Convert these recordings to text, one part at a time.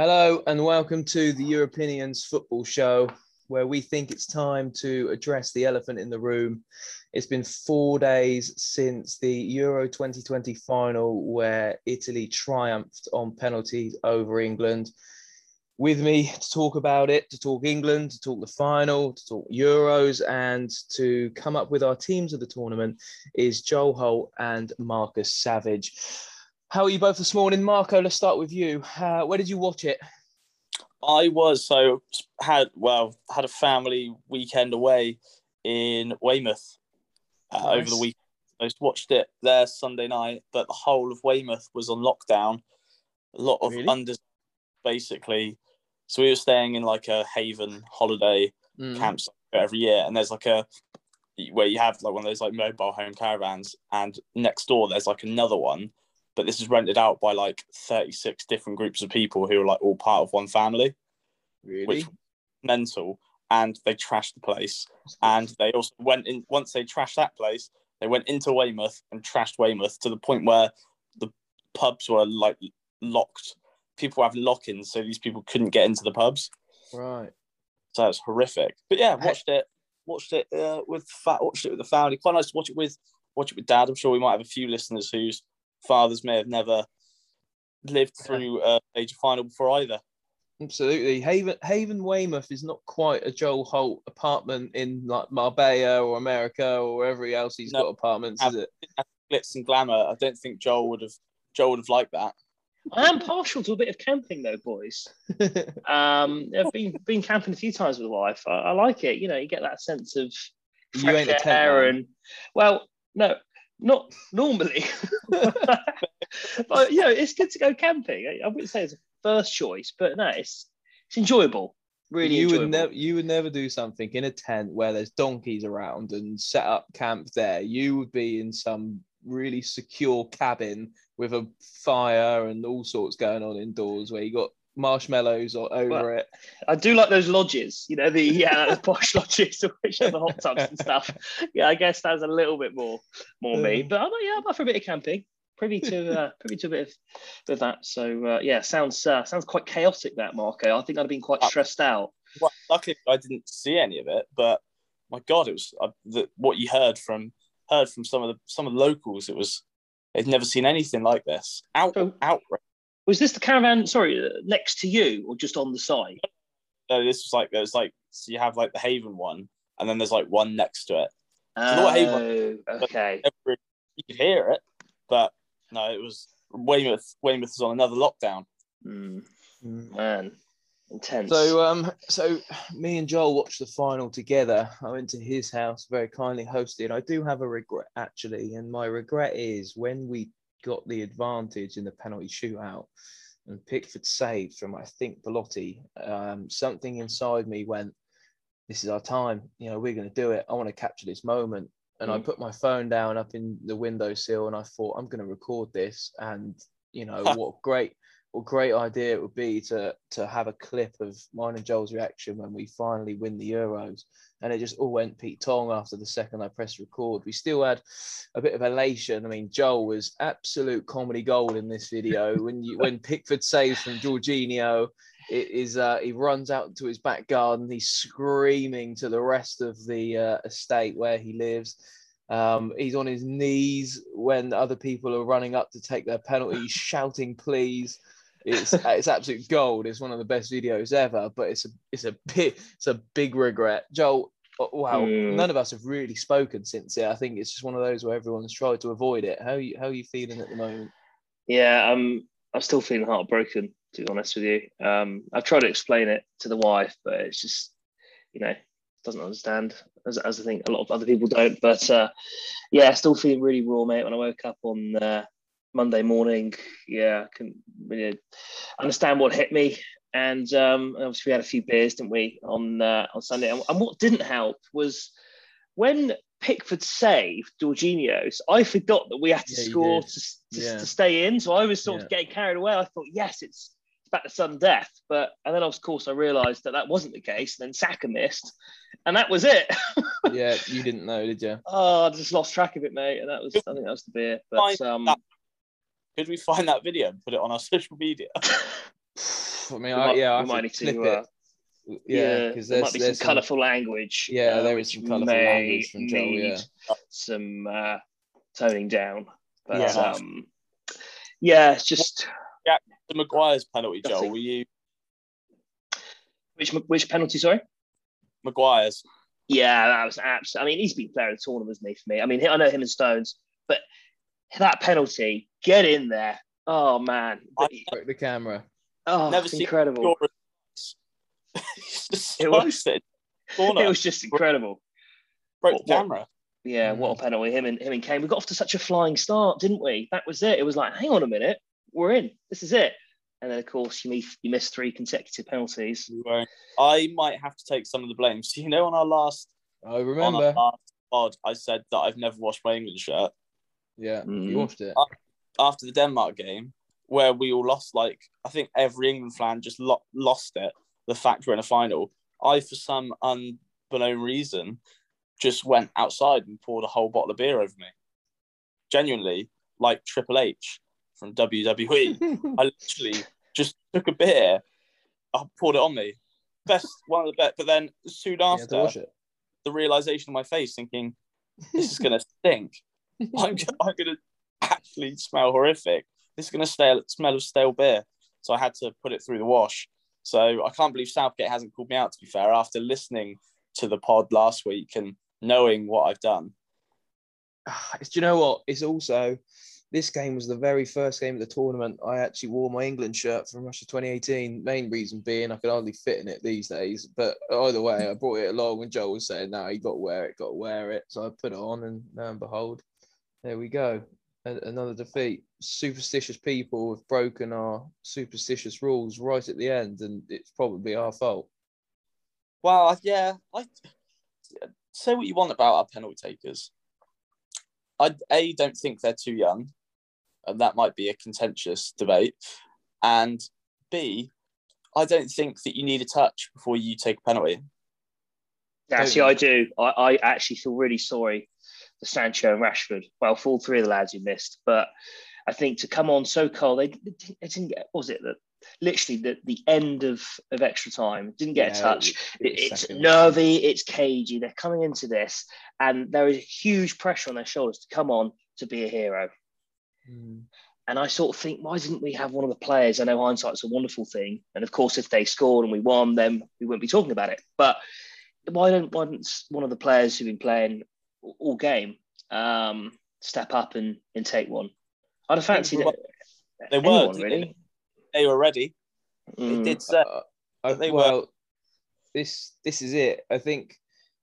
Hello and welcome to the Europinians football show, where we think it's time to address the elephant in the room. It's been four days since the Euro 2020 final, where Italy triumphed on penalties over England. With me to talk about it, to talk England, to talk the final, to talk Euros, and to come up with our teams of the tournament is Joel Holt and Marcus Savage. How are you both this morning, Marco? Let's start with you. Uh, where did you watch it? I was so had well had a family weekend away in Weymouth uh, Nice. over the week. I just watched it there Sunday night, but the whole of Weymouth was on lockdown. A lot of Really? under basically. So we were staying in like a haven holiday Mm. campsite every year, and there's like a where you have like one of those like mobile home caravans, and next door there's like another one, but this is rented out by like 36 different groups of people who are like all part of one family Really? which was mental and they trashed the place. And they also went in once they trashed that place they went into weymouth and trashed weymouth to the point where the pubs were like locked. People have lock-ins so these people couldn't get into the pubs. Right. so it's horrific. But yeah watched it watched it uh, with fat watched it with the family. Quite nice to watch it with watch it with dad. I'm sure we might have a few listeners whose fathers may have never lived through a major final before either Absolutely. Haven Haven Weymouth is not quite a Joel Holt apartment in like Marbella or America or wherever else he's No. got apartments, is it? glitz and glamour i don't think joel would have joel would have liked that I am partial to a bit of camping though, boys. Um, I've been been camping a few times with the wife. I, I like it. You know, you get that sense of You fresh ain't a tent air man. and well, no, not normally. but you know, it's good to go camping. I, I wouldn't say it's a first choice, but no, it's it's enjoyable. Really you enjoyable. would never you would never do something in a tent where there's donkeys around and set up camp there. You would be in some really secure cabin with a fire and all sorts going on indoors where you got marshmallows or over Well, it. I do like those lodges, you know, the yeah, the posh lodges which have the hot tubs and stuff. Yeah, I guess that's a little bit more more me. Uh. But I'm yeah, I'm up for a bit of camping. Privy to uh, privy to a bit of, bit of that. So uh, yeah, sounds uh, sounds quite chaotic that Marco. I think I'd have been quite Uh, stressed out. well, luckily I didn't see any of it, but my God, it was uh, the, what you heard from heard from some of the some of the locals. It was they'd never seen anything like this. Out Oh. outrage. Was this the caravan? Sorry, uh, next to you or just on the side? No, this was like there's like so you have like the Haven one, and then there's like one next to it. know what Haven- Oh, okay. Every, you could hear it, but no, it was Weymouth. Weymouth was on another lockdown. Mm, man, intense. So um so me and Joel watched the final together. I went to his house, very kindly hosted. I do have a regret actually, and my regret is when we got the advantage in the penalty shootout and Pickford saved from I think Belotti, um, something inside me went, This is our time, you know, we're gonna do it. I want to capture this moment. And I Mm. put my phone down up in the windowsill and I thought, I'm gonna record this and you know what great what a great idea it would be to to have a clip of mine and Joel's reaction when we finally win the Euros. And it just all went Pete Tong after the second I pressed record. We still had a bit of elation. I mean, Joel was absolute comedy gold in this video. when you when Pickford saves from Jorginho, it is uh, he runs out to his back garden. He's screaming to the rest of the uh, estate where he lives. Um, he's on his knees when other people are running up to take their penalties, shouting please. It's it's absolute gold. It's one of the best videos ever, but it's a it's a big it's a big regret. Joel, oh, wow, Mm. none of us have really spoken since it. I think it's just one of those where everyone's tried to avoid it. How you how are you feeling at the moment? Yeah, um, I'm still feeling heartbroken, to be honest with you. Um, I've tried to explain it to the wife, but it's just, you know, doesn't understand, as, as I think a lot of other people don't. But uh, yeah, still feeling really raw, mate. When I woke up on uh, Monday morning, yeah, I couldn't really understand what hit me. And um, obviously, we had a few beers, didn't we, on uh, on Sunday? And, and what didn't help was when Pickford saved Jorginho's, I forgot that we had to Yeah, score to, to, Yeah. to stay in. So I was sort Yeah. of getting carried away. I thought, yes, it's it's back to sudden death. But and then of course I realised that that wasn't the case. And then Saka missed, and that was it. yeah, you didn't know, did you? oh, I just lost track of it, mate. And that was I think that was the beer. But um, That- Could we find that video and put it on our social media? I mean, We I, might- yeah, I we might need to to, clip uh. Yeah, because there there's, might be there's some colourful language. Yeah, uh, there is some colourful language from Joel, need yeah. some uh, toning down. But Yeah. um, yeah, it's just The Maguire's penalty, Joel. Nothing. Were you which which penalty? Sorry. Maguire's? Yeah, that was absolutely. I mean, he's been player of the tournament, isn't he? For me, I mean, I know him and Stones, but that penalty, get in there. Oh man, I- Broke the camera. oh, Never it's seen incredible. Just It was- sliced it. Was just incredible. broke what- the camera. Yeah, what a penalty! Him and him and Kane. We got off to such a flying start, didn't we? That was it. It was like, hang on a minute, we're in. This is it. And then of course you miss you missed three consecutive penalties. I might have to take some of the blame. So you know, on our last I on remember. our last pod, I said that I've never washed my England shirt Yeah, Mhm. you watched it. after the Denmark game, where we all lost. Like I think every England fan just lo- lost it. The fact we're in a final, I for some unbeknown reason just went outside and poured a whole bottle of beer over me. Genuinely, like Triple H from WWE. I literally just took a beer, I poured it on me. Best one of the best. But then soon You had to after, watch the realization on my face, thinking, "This is gonna stink. I'm, I'm gonna actually smell horrific. This is gonna stale, smell of stale beer." So I had to put it through the wash. So I can't believe Southgate hasn't called me out. To be fair, after listening to the pod last week and knowing what I've done, Ah, Do you know what? It's also this game was the very first game of the tournament. I actually wore my England shirt from Russia 2018. Main reason being I could hardly fit in it these days. But either way, I brought it along and Joel was saying, "No, you got to wear it, got to wear it." So I put it on, and lo and behold, there we go. A- Another defeat. Superstitious people have broken our superstitious rules right at the end, and it's probably our fault. well, yeah, I say what you want about our penalty takers. I a don't think they're too young, and that might be a contentious debate. And b, I don't think that you need a touch before you take a penalty. Actually, I do. I, I actually feel really sorry for Sancho and Rashford. Well, for all three of the lads who missed, but I think to come on so cold, they, they didn't get. What was it that literally the, the end of, of extra time didn't get a touch. it- it it's nervy, it's cagey. They're coming into this, and there is huge pressure on their shoulders to come on to be a hero. Mm. And I sort of think, why didn't we have one of the players? I know hindsight's a wonderful thing, and of course, if they scored and we won, then we wouldn't be talking about it. But why don't why don't one of the players who've been playing all- all game um, step up and, and take one? I'd have fancied were- it. they were, anyone, really. They were ready. They Mm. did say Uh, I, they were- well, this this is it. I think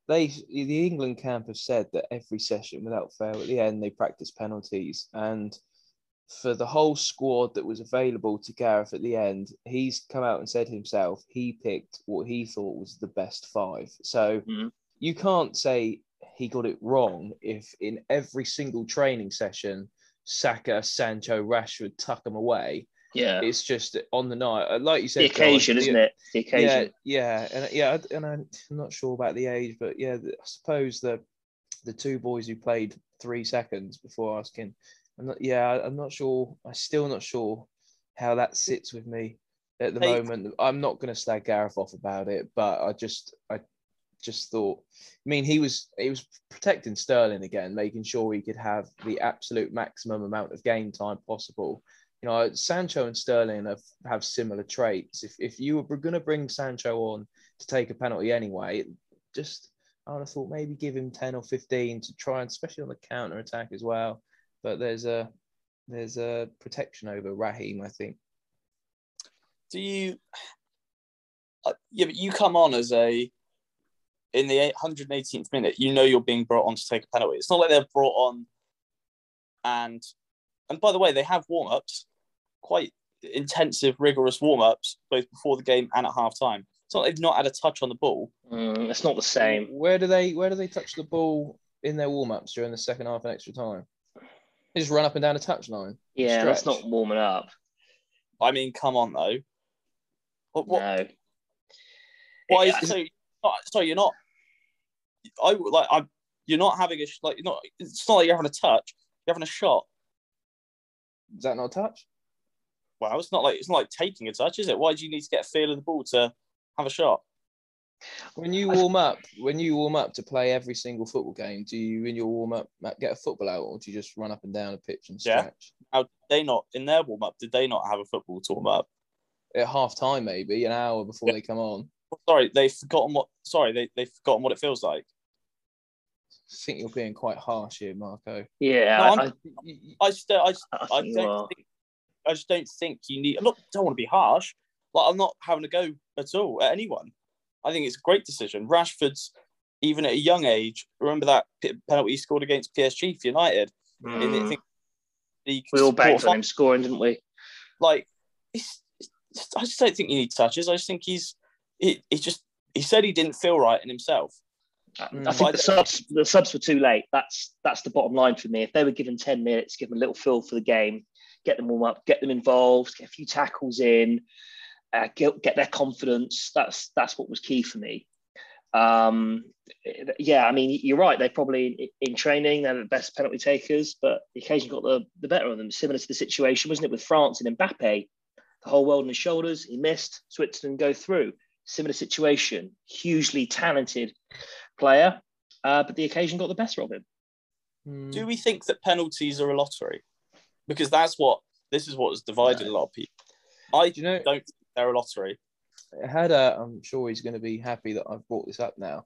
they the England camp have said that every session, without fail, at the end they practice penalties, and for the whole squad that was available to Gareth at the end, he's come out and said himself he picked what he thought was the best five. So Mhm. you can't say he got it wrong if in every single training session, Saka, Sancho, Rashford tuck them away. Yeah, It's just on the night, uh, like you said, the occasion, isn't it? The occasion. yeah, yeah, and yeah, and I'm not sure about the age, but yeah, I suppose the the two boys who played three seconds before asking, I'm not, yeah, I'm not sure. I'm still not sure how that sits with me at the They- moment. I'm not going to slag Gareth off about it, but I just, I just thought. I mean, he was he was protecting Sterling again, making sure he could have the absolute maximum amount of game time possible you know, Sancho and Sterling have, have similar traits. If, if you were going to bring Sancho on to take a penalty anyway, just I would have thought maybe give him 10 or 15 to try and, especially on the counter attack as well. But there's a there's a protection over Raheem, I think. do you uh, yeah but you come on as a in the 118th minute you know you're being brought on to take a penalty it's not like they're brought on and and by the way they have warm-ups quite intensive rigorous warm-ups both before the game and at half time it's not like they've not had a touch on the ball Mm, it's not the same. Where do they where do they touch the ball in their warm ups during the second half and extra time? They just run up and down a touchline. Yeah, that's not warming up. i mean come on though what, what, No. why Yeah. is so not, so you're not i like i'm you're not having a like you're not it's not like you're having a touch you're having a shot Is that not a touch? well, it's not like it's not like taking a touch, is it? Why do you need to get a feel of the ball to have a shot? When you warm up, when you warm up to play every single football game, do you in your warm up get a football out, or do you just run up and down a pitch and Yeah. stretch? How did they not in their warm up? Did they not have a football to warm up? At half time, maybe an hour before Yeah. they come on. Sorry, they've forgotten what. Sorry, they they've forgotten what it feels like. I think you're being quite harsh here, Marco. Yeah, No, I, I'm- I just don't. I I, I I think you don't are. think. I just don't think you need. I don't want to be harsh. Like I'm not having a go at all at anyone. I think it's a great decision. Rashford's even at a young age. Remember that p- penalty he scored against PSG for United. In the, I Mm. think the we all banked on him scoring, didn't we? like it's, it's- I just don't think you need touches. I just think he's he, he just he said he didn't feel right in himself. I- Mm. I think the subs the subs were too late. That's that's the bottom line for me. If they were given ten minutes, give them a little feel for the game, get them warm up, get them involved, get a few tackles in, uh, get, get their confidence. That's that's what was key for me. Um, yeah, I mean, you're right. They're probably in training, they're the best penalty takers, but the occasion got the, the better of them. Similar to the situation, wasn't it, with France and Mbappe? The whole world on his shoulders. He missed. Switzerland go through. Similar situation. Hugely talented player, uh, but the occasion got the better of him. Mm. Do we think that penalties are a lottery? Because that's what this is what has divided a lot of people. I Do you know? don't think they're a lottery. I had a, I'm sure he's going to be happy that I've brought this up now.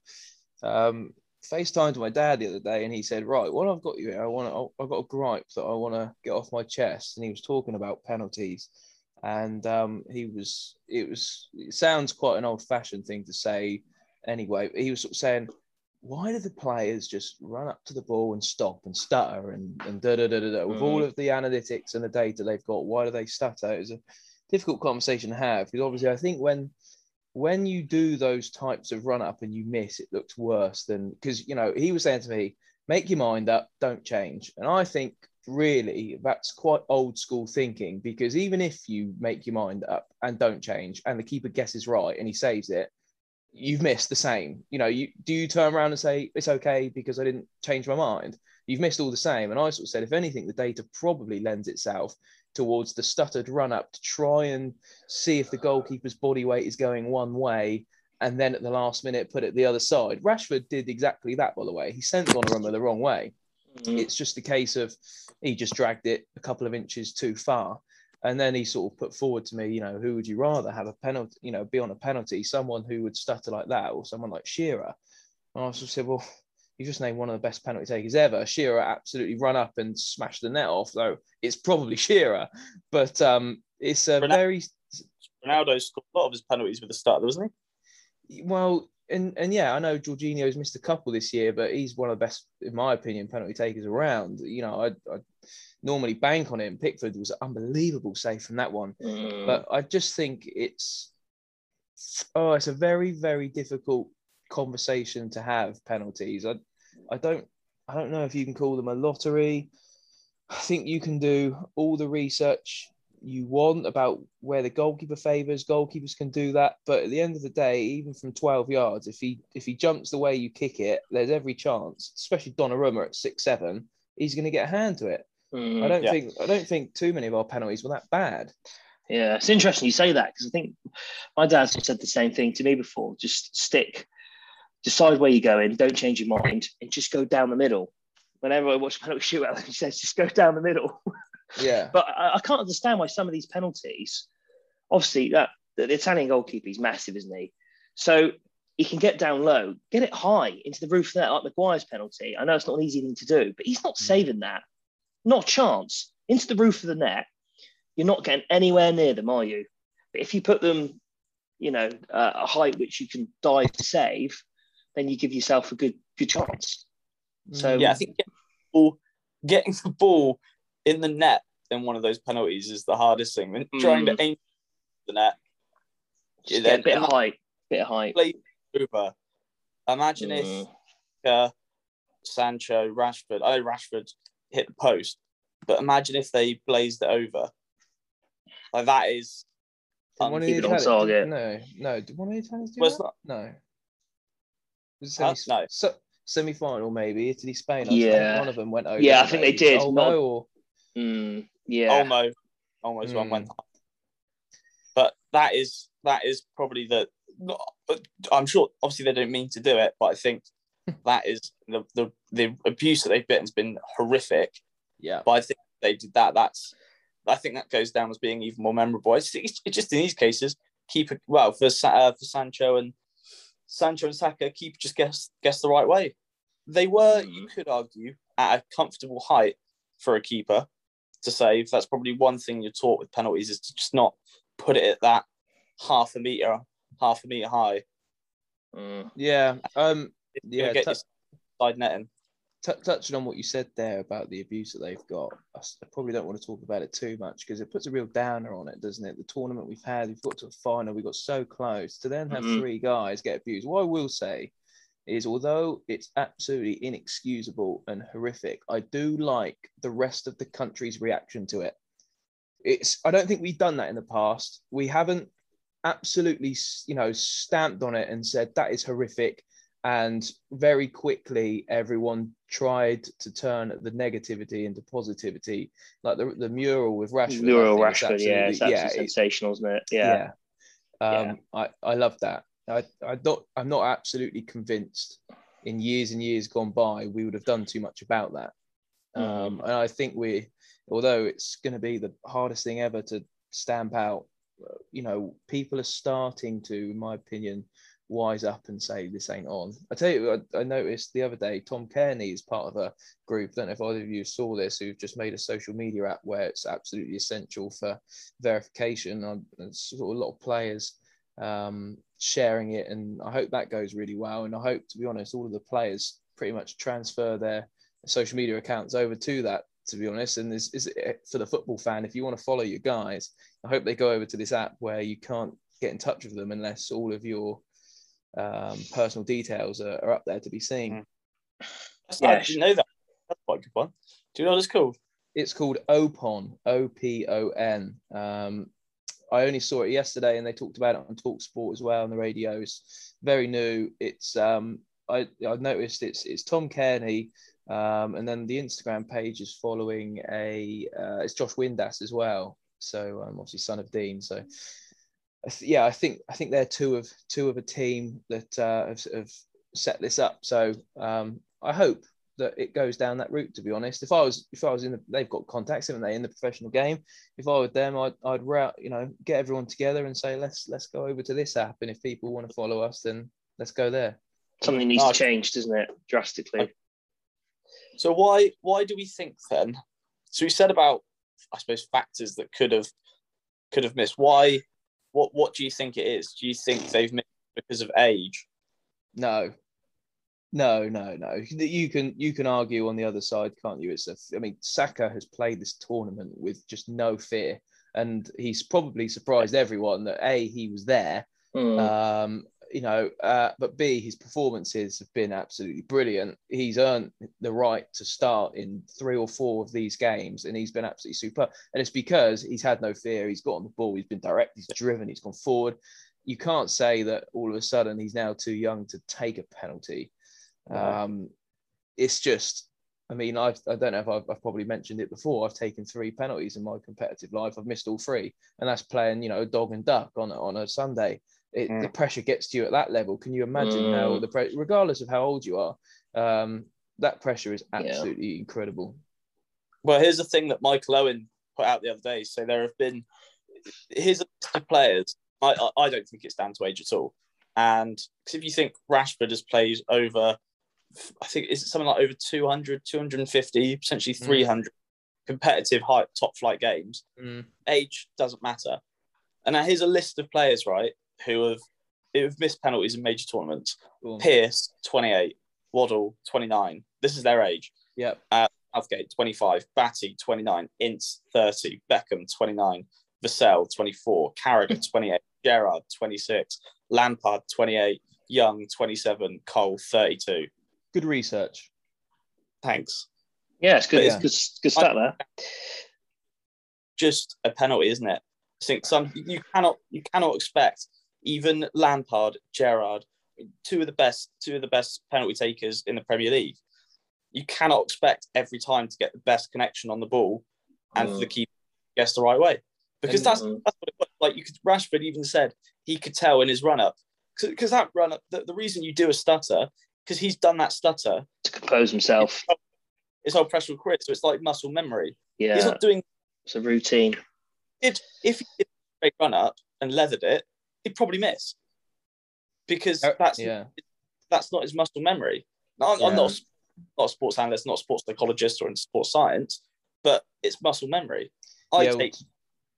Um, FaceTime to my dad the other day, and he said, "Right, what I've got you here, I want to, I've got a gripe that I want to get off my chest." And he was talking about penalties, and um, he was, it was, it sounds quite an old-fashioned thing to say, anyway. But he was sort of saying, "Why do the players just run up to the ball and stop and stutter and and da da da da da? With all Mm. of the analytics and the data they've got, why do they stutter?" It was a difficult conversation to have because obviously I think when when you do those types of run up and you miss, it looks worse than because you know he was saying to me, make your mind up, don't change, and I think really that's quite old school thinking because even if you make your mind up and don't change and the keeper guesses right and he saves it, you've missed the same. You know, you do you turn around and say it's okay because I didn't change my mind? You've missed all the same. And I sort of said, if anything, the data probably lends itself towards the stuttered run up to try and see if the goalkeeper's body weight is going one way and then at the last minute put it the other side. Rashford did exactly that, by the way. He sent Donnarumma the wrong way. Mm. It's just a case of he just dragged it a couple of inches too far. And then he sort of put forward to me, you know, who would you rather have a penalty, you know, be on a penalty, someone who would stutter like that or someone like Shearer? And I sort of said, well, you just named one of the best penalty takers ever. Shearer absolutely run up and smashed the net off, though it's probably Shearer. But um, it's a Ronaldo- very Ronaldo scored a lot of his penalties with the start, wasn't he? well, and and yeah, I know Jorginho's missed a couple this year, but he's one of the best, in my opinion, penalty takers around. You know, I, I normally bank on him. Pickford was unbelievable save from that one, Mm. but I just think it's oh, it's a very very difficult conversation to have penalties. I I don't I don't know if you can call them a lottery. I think you can do all the research you want about where the goalkeeper favors. Goalkeepers can do that, but at the end of the day, even from 12 yards, if he if he jumps the way you kick it, there's every chance, especially Donnarumma at six seven, he's going to get a hand to it. Mm. I don't Yeah. think I don't think too many of our penalties were that bad. Yeah, it's interesting you say that because I think my dad's said the same thing to me before. Just stick, decide where you're going, don't change your mind, and just go down the middle. Whenever I watch penalty shootout, he says, just go down the middle. Yeah, but I, I can't understand why some of these penalties, obviously, that the Italian goalkeeper is massive, isn't he? So he can get down low, get it high into the roof of the net, like Maguire's penalty. I know it's not an easy thing to do, but he's not saving that. Not a chance. Into the roof of the net, you're not getting anywhere near them, are you? But if you put them, you know, uh, a height which you can dive to save, then you give yourself a good good chance. So? Yeah, I think getting the ball, getting the ball in the net in one of those penalties is the hardest thing. And trying to Mm. aim the net, just Yeah, get a bit then- of height, bit of height. play over. Imagine if Mm. uh, Sancho, Rashford, I know Rashford hit the post, but imagine if they blazed it over. Like that is. Did one of keep the on Italians- target. No, no. Did one of the Italians do Well, it's that? No. Was it Huh? semi, No. so, semi-final maybe Italy Spain. I Yeah. think one of them went over. Yeah, I think they did. Oh Not- no, or Mm, yeah. Olmo, almost one Mm. went. But that is that is probably the. I'm sure, obviously, they don't mean to do it, but I think that is the the, the abuse that they've bitten has been horrific. Yeah. But I think they did that. That's I think that goes down as being even more memorable. It's, it's, it's just in these cases, keep it well for uh, for Sancho and Sancho and Saka, keep just guess guess the right way. They were, you could argue, at a comfortable height for a keeper to save. That's probably one thing you're taught with penalties is to just not put it at that half a meter, half a meter high. Mm. Yeah. Um. Yeah. get tou- your side netting. t- touching on what you said there about the abuse that they've got, I probably don't want to talk about it too much because it puts a real downer on it, doesn't it? The tournament we've had, we've got to a final, we got so close to then have Mhm. three guys get abused. What I will say is, although it's absolutely inexcusable and horrific, I do like the rest of the country's reaction to it. It's I don't think we've done that in the past. We haven't absolutely, you know, stamped on it and said that is horrific and very quickly everyone tried to turn the negativity into positivity like the, the mural with Rashford Mural Rashford, yeah, it's absolutely it's- sensational, isn't it? yeah, Yeah. Um, I, I love that I, I don't I'm not absolutely convinced in years and years gone by we would have done too much about that Mhm. um, and I think we although it's going to be the hardest thing ever to stamp out uh, you know people are starting to in my opinion wise up and say this ain't on. I tell you, I, I noticed the other day Tom Kearney is part of a group. I don't know if either of you saw this, who've just made a social media app where it's absolutely essential for verification. There's sort of a lot of players um, sharing it, and I hope that goes really well. And I hope, to be honest, all of the players pretty much transfer their social media accounts over to that. To be honest, and is is for the football fan, if you want to follow your guys, I hope they go over to this app where you can't get in touch with them unless all of your um, personal details are, are up there to be seen. Mm. I didn't know that. That's quite a good one. Do you know what it's called? It's called Opon, O P O N. Um, I only saw it yesterday, and they talked about it on Talk Sport as well on the radios. Very new. It's um, I I noticed it's it's Tom Kearney, um, and then the Instagram page is following a uh, it's Josh Windass as well. So um, obviously son of Dean. So yeah, I think I think they're two of two of a team that uh, have, have set this up. So um, I hope that it goes down that route. To be honest, if I was if I was in the they've got contacts, haven't they, in the professional game? If I were them, I'd I'd route you know get everyone together and say let's let's go over to this app, and if people want to follow us, then let's go there. Something needs Oh. to change, doesn't it? Drastically. So why why do we think then? So we said about I suppose factors that could have could have missed. Why? What what do you think it is? Do you think they've missed because of age? No, no, no, no. You can you can argue on the other side, can't you? It's a. I mean, Saka has played this tournament with just no fear, and he's probably surprised everyone that a he was there. Mm. Um, you know, uh, but B, his performances have been absolutely brilliant. He's earned the right to start in three or four of these games, and he's been absolutely superb. And it's because he's had no fear. He's got on the ball. He's been direct. He's driven. He's gone forward. You can't say that all of a sudden he's now too young to take a penalty. No. Um, it's just, I mean, I've, I don't know if I've, I've probably mentioned it before. I've taken three penalties in my competitive life. I've missed all three, and that's playing, you know, dog and duck on a, on a Sunday. It, Mm. The pressure gets to you at that level. Can you imagine how Mm. the pre- regardless of how old you are, um, that pressure is Yeah. absolutely incredible. Well, here's the thing that Michael Owen put out the other day. So there have been here's a list of players. I I, I don't think it's down to age at all. And 'cause if you think Rashford has played over, I think is it something like over 200, 250, potentially Mm. 300 competitive high top flight games. age doesn't matter. And now here's a list of players, right, who have who have missed penalties in major tournaments. Go on. Pearce, 28, Waddle, 29. This is their age. Yep. Southgate, 25, Batty, 29, Ince, 30, Beckham, 29, Vassell, 24, Carragher, 28, Gerrard, 26, Lampard, 28, Young, 27, Cole, 32. Good research. Thanks. Yeah, it's good. But It's yeah. good, good stat there. just a penalty, isn't it? I think some you cannot you cannot expect even Lampard, Gerrard, two of the best two of the best penalty takers in the Premier League. You cannot expect every time to get the best connection on the ball and for the keeper to guess the right way because And- that's Mhm. that's what it was. like you could Rashford even said he could tell in his run up because that run up the, the reason you do a stutter because he's done that stutter to compose himself. His whole professional career, so it's like muscle memory. Yeah, He's not doing it's a routine. it if he did a straight run up and leathered it, he'd probably miss because Uh, that's yeah. that's not his muscle memory. Now, I'm, I'm not a, not a sports analyst, not a sports psychologist or in sports science, but it's muscle memory. I Yeah, take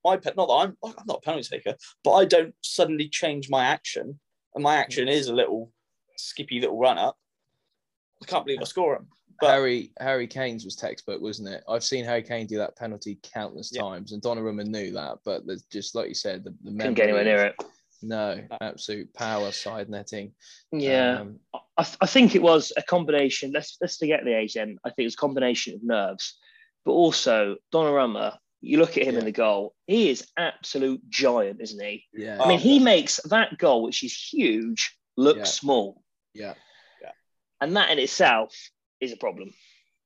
my pet. Not that I'm I'm not a penalty taker, but I don't suddenly change my action, and my action is a little skippy little run up. I can't believe I score him. But Harry Harry Kane's was textbook, wasn't it? I've seen Harry Kane do that penalty countless Yeah. times, and Donnarumma knew that. But there's just like you said, the, the Couldn't get anywhere near it. No, absolute power side netting. Yeah, Um, I, th- I think it was a combination. Let's let's forget the age. Then I think it was a combination of nerves, but also Donnarumma. You look at him in the goal; he is absolute giant, isn't he? yeah, I mean, Oh, he makes that goal, which is huge, look Yeah. small, yeah, Yeah. and that in itself is a problem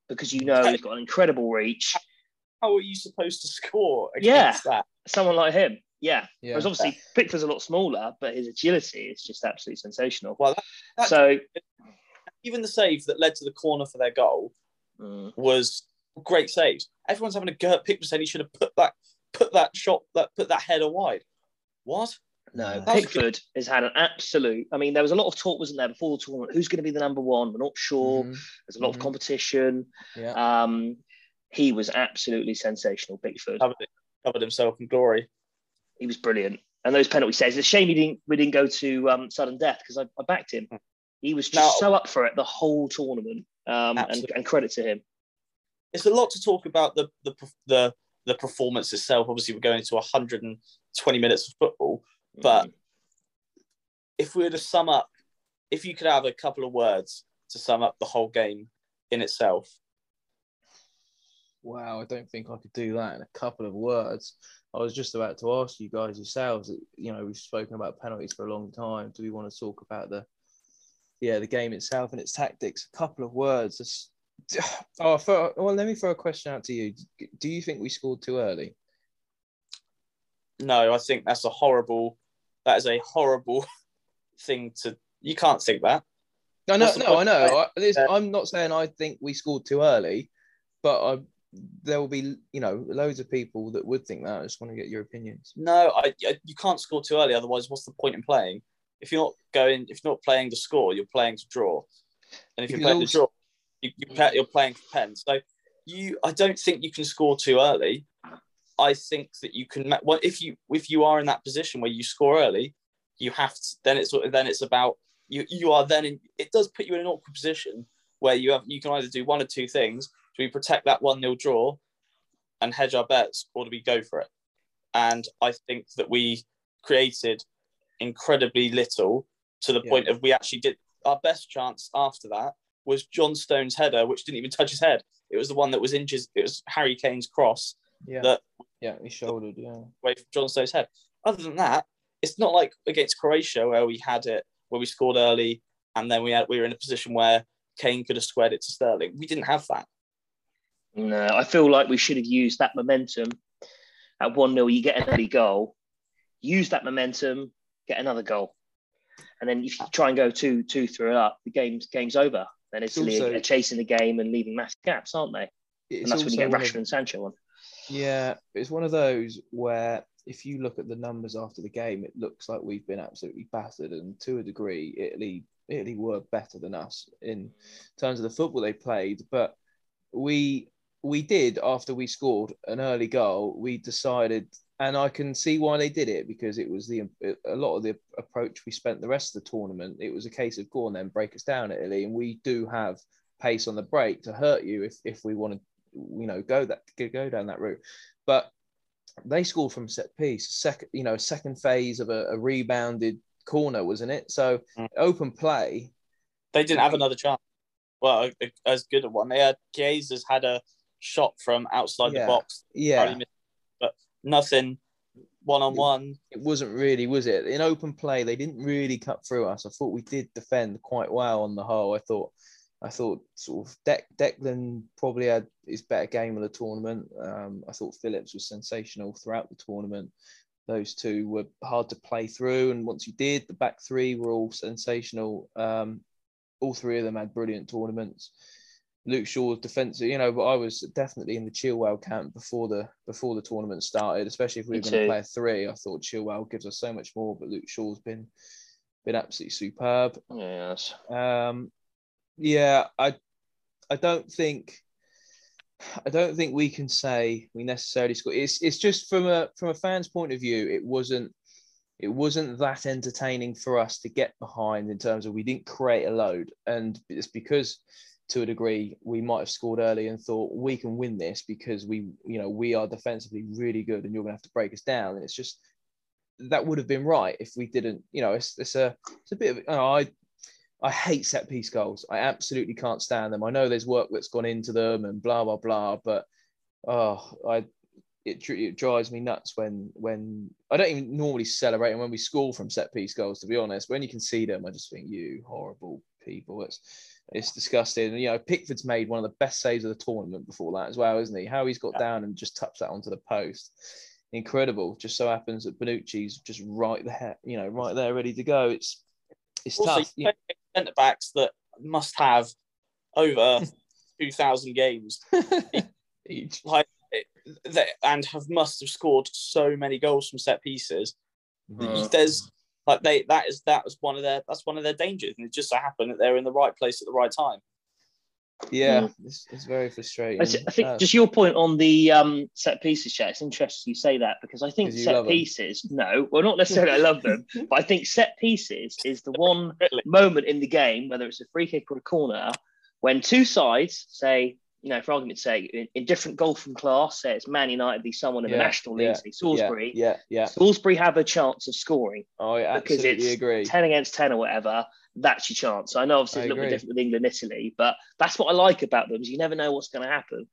because you know he's got an incredible reach. how are you supposed to score Yeah. against that? Someone like him, yeah. yeah. Whereas obviously Pickford's a lot smaller, but his agility is just absolutely sensational. Well, that, that- so even the save that led to the corner for their goal mm, was great saves. Everyone's having a go at Pickford saying he should have put that put that shot that put that header wide. What? No, Yeah. That was Pickford has had an absolute. I mean, there was a lot of talk, wasn't there, before the tournament? Who's going to be the number one? We're not sure. Mhm, There's a lot Mhm. of competition. yeah. Um, he was absolutely sensational, Pickford. Covered, covered himself in glory. He was brilliant. And those penalty saves. It's a shame he didn't. We didn't go to um, sudden death because I, I backed him. He was just Now- so up for it the whole tournament. Um, and, Absolutely. and credit to him. It's a lot to talk about the the the the performance itself. Obviously, we're going to 120 minutes of football. But- mm. If we were to sum up, if you could have a couple of words to sum up the whole game in itself, Wow, I don't think I could do that in a couple of words. I was just about to ask you guys yourselves. You know, we've spoken about penalties for a long time. Do we want to talk about the, yeah, the game itself and its tactics? A couple of words. It's- Oh, for, well, let me throw a question out to you. Do you think we scored too early? no, I think that's a horrible. That is a horrible thing to. You can't think that. No, no, no. I know. I, this, I'm not saying I think we scored too early, but I, there will be, you know, loads of people that would think that. I just want to get your opinions. No, I, you can't score too early. Otherwise, what's the point in playing? If you're not going, if you're not playing to score, you're playing to draw. And if you're playing to draw, you, you're playing for pens. So you, I don't think you can score too early. I think that you can. Well, if you if you are in that position where you score early, you have to. Then it's then it's about you. You are then in. It does put you in an awkward position where you have you can either do one or two things. Do we protect that one 0 draw and hedge our bets, or do we go for it? And I think that we created incredibly little to the Yeah. point of we actually did our best chance after that was John Stones' header, which didn't even touch his head. It was the one that was injured. It was Harry Kane's cross Yeah. That- yeah, he shouldered. Yeah. away from John Stones' head. Other than that, it's not like against Croatia where we had it where we scored early and then we had we were in a position where Kane could have squared it to Sterling. We didn't have that. No, I feel like we should have used that momentum. At 1 0, you get an early goal, use that momentum, get another goal. And then if you try and go 2 2 3 up, the game's, game's over. Then it's It's really also- a chasing the game and leaving massive gaps, aren't they? And that's when you get one of- Rashford and Sancho on. Yeah, it's one of those where if you look at the numbers after the game, it looks like we've been absolutely battered, and to a degree, Italy Italy were better than us in terms of the football they played. But we we did after we scored an early goal, we decided, and I can see why they did it because it was the a lot of the approach we spent the rest of the tournament. It was a case of go on then break us down, Italy, and we do have pace on the break to hurt you if if we want to you know go that go down that route but they scored from set piece second you know second phase of a, a rebounded corner wasn't it so Mm. open play They didn't have another chance. Well, as good a one. They had Chiesa's had a shot from outside Yeah. the box, yeah missed, but nothing one on one. it wasn't really was it in open play they didn't really cut through us i thought we did defend quite well on the whole i thought I thought sort of De- Declan probably had his better game of the tournament. Um, I thought Phillips was sensational throughout the tournament. those two were hard to play through. And once you did, the back three were all sensational. Um, all three of them had brilliant tournaments. Luke Shaw's defensive, you know, but I was definitely in the Chilwell camp before the before the tournament started, especially if we were going to play a three. I thought Chilwell gives us so much more, but Luke Shaw's been been absolutely superb. Yes. Um, yeah, I I don't think I don't think we can say we necessarily scored. It's it's just from a from a fan's point of view, it wasn't it wasn't that entertaining for us to get behind in terms of we didn't create a load, and it's because to a degree we might have scored early and thought we can win this because we you know we are defensively really good and you're going to have to break us down, and it's just that would have been right if we didn't. You know, it's it's a it's a bit of I I hate set piece goals. I absolutely can't stand them. I know there's work that's gone into them and blah blah blah, but oh, I it, it drives me nuts when when I don't even normally celebrate and when we score from set piece goals. To be honest, when you can see them, I just think you horrible people. It's it's disgusting. And, you know, Pickford's made one of the best saves of the tournament before that as well, isn't he? How he's got down and just touched that onto the post, incredible. Just so happens that Bonucci's just right there, you know, right there, ready to go. It's it's also, tough. You centre backs that must have over two thousand games each, like and have must have scored so many goals from set pieces. Mm. There's like they that is that was one of their that's one of their dangers, and it just so happened that they're in the right place at the right time. Yeah, mm. it's, it's, very frustrating. I, think uh, just your point on the um, set pieces, chat. It's interesting you say that because I think set pieces. Them. No, well, not necessarily. I love them, but I think set pieces is the one really? moment in the game, whether it's a free kick or a corner, when two sides say, you know, for argument's sake, in, in different golfing class, say it's Man United be someone in yeah, the National League, yeah, say Salisbury. Yeah, yeah, Salisbury have a chance of scoring. I absolutely because it's agree. Ten against ten or whatever that's your chance. I know obviously it's a little bit different with England, Italy, but that's what I like about them is you never know what's going to happen.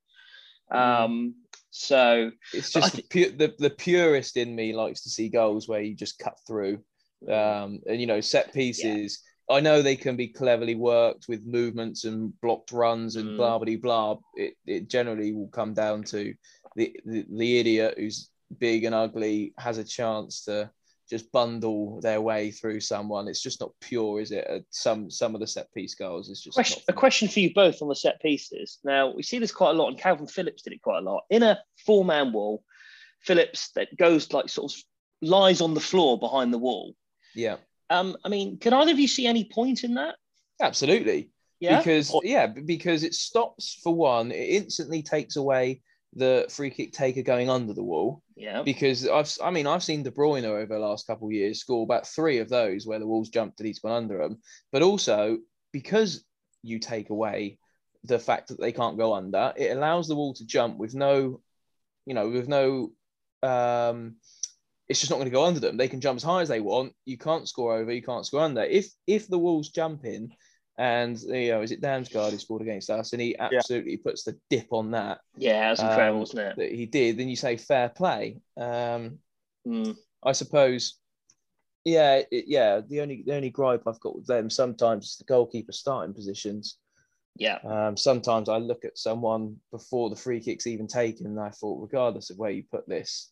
Mm. Um, so it's just the, the, the purist in me likes to see goals where you just cut through, mm. um, and you know set pieces. Yeah. I know they can be cleverly worked with movements and blocked runs and mm. blah blah blah. It, it generally will come down to the, the the idiot who's big and ugly has a chance to just bundle their way through someone. It's just not pure, is it? Uh, some some of the set piece goals is just question, a question for you both on the set pieces. Now we see this quite a lot, and Kalvin Phillips did it quite a lot in a four man wall. Phillips that goes like sort of lies on the floor behind the wall. Yeah. Um, I mean, can either of you see any point in that? Absolutely. Yeah. Because yeah, because it stops for one, it instantly takes away the free kick taker going under the wall. Yeah. Because I've, I mean, I've seen De Bruyne over the last couple of years score about three of those where the walls jumped and he's gone under them. But also because you take away the fact that they can't go under, it allows the wall to jump with no, you know, with no, um, it's just not going to go under them. They can jump as high as they want. You can't score over. You can't score under. If if the walls jump in, and you know, is it Damsgaard who scored against us? And he absolutely yeah. puts the dip on that. Yeah, that's incredible, um, wasn't it? That he did. Then you say fair play. Um, mm. I suppose. Yeah, it, yeah. The only the only gripe I've got with them sometimes is the goalkeeper starting positions. Yeah. Um, sometimes I look at someone before the free kick's even taken, and I thought, regardless of where you put this,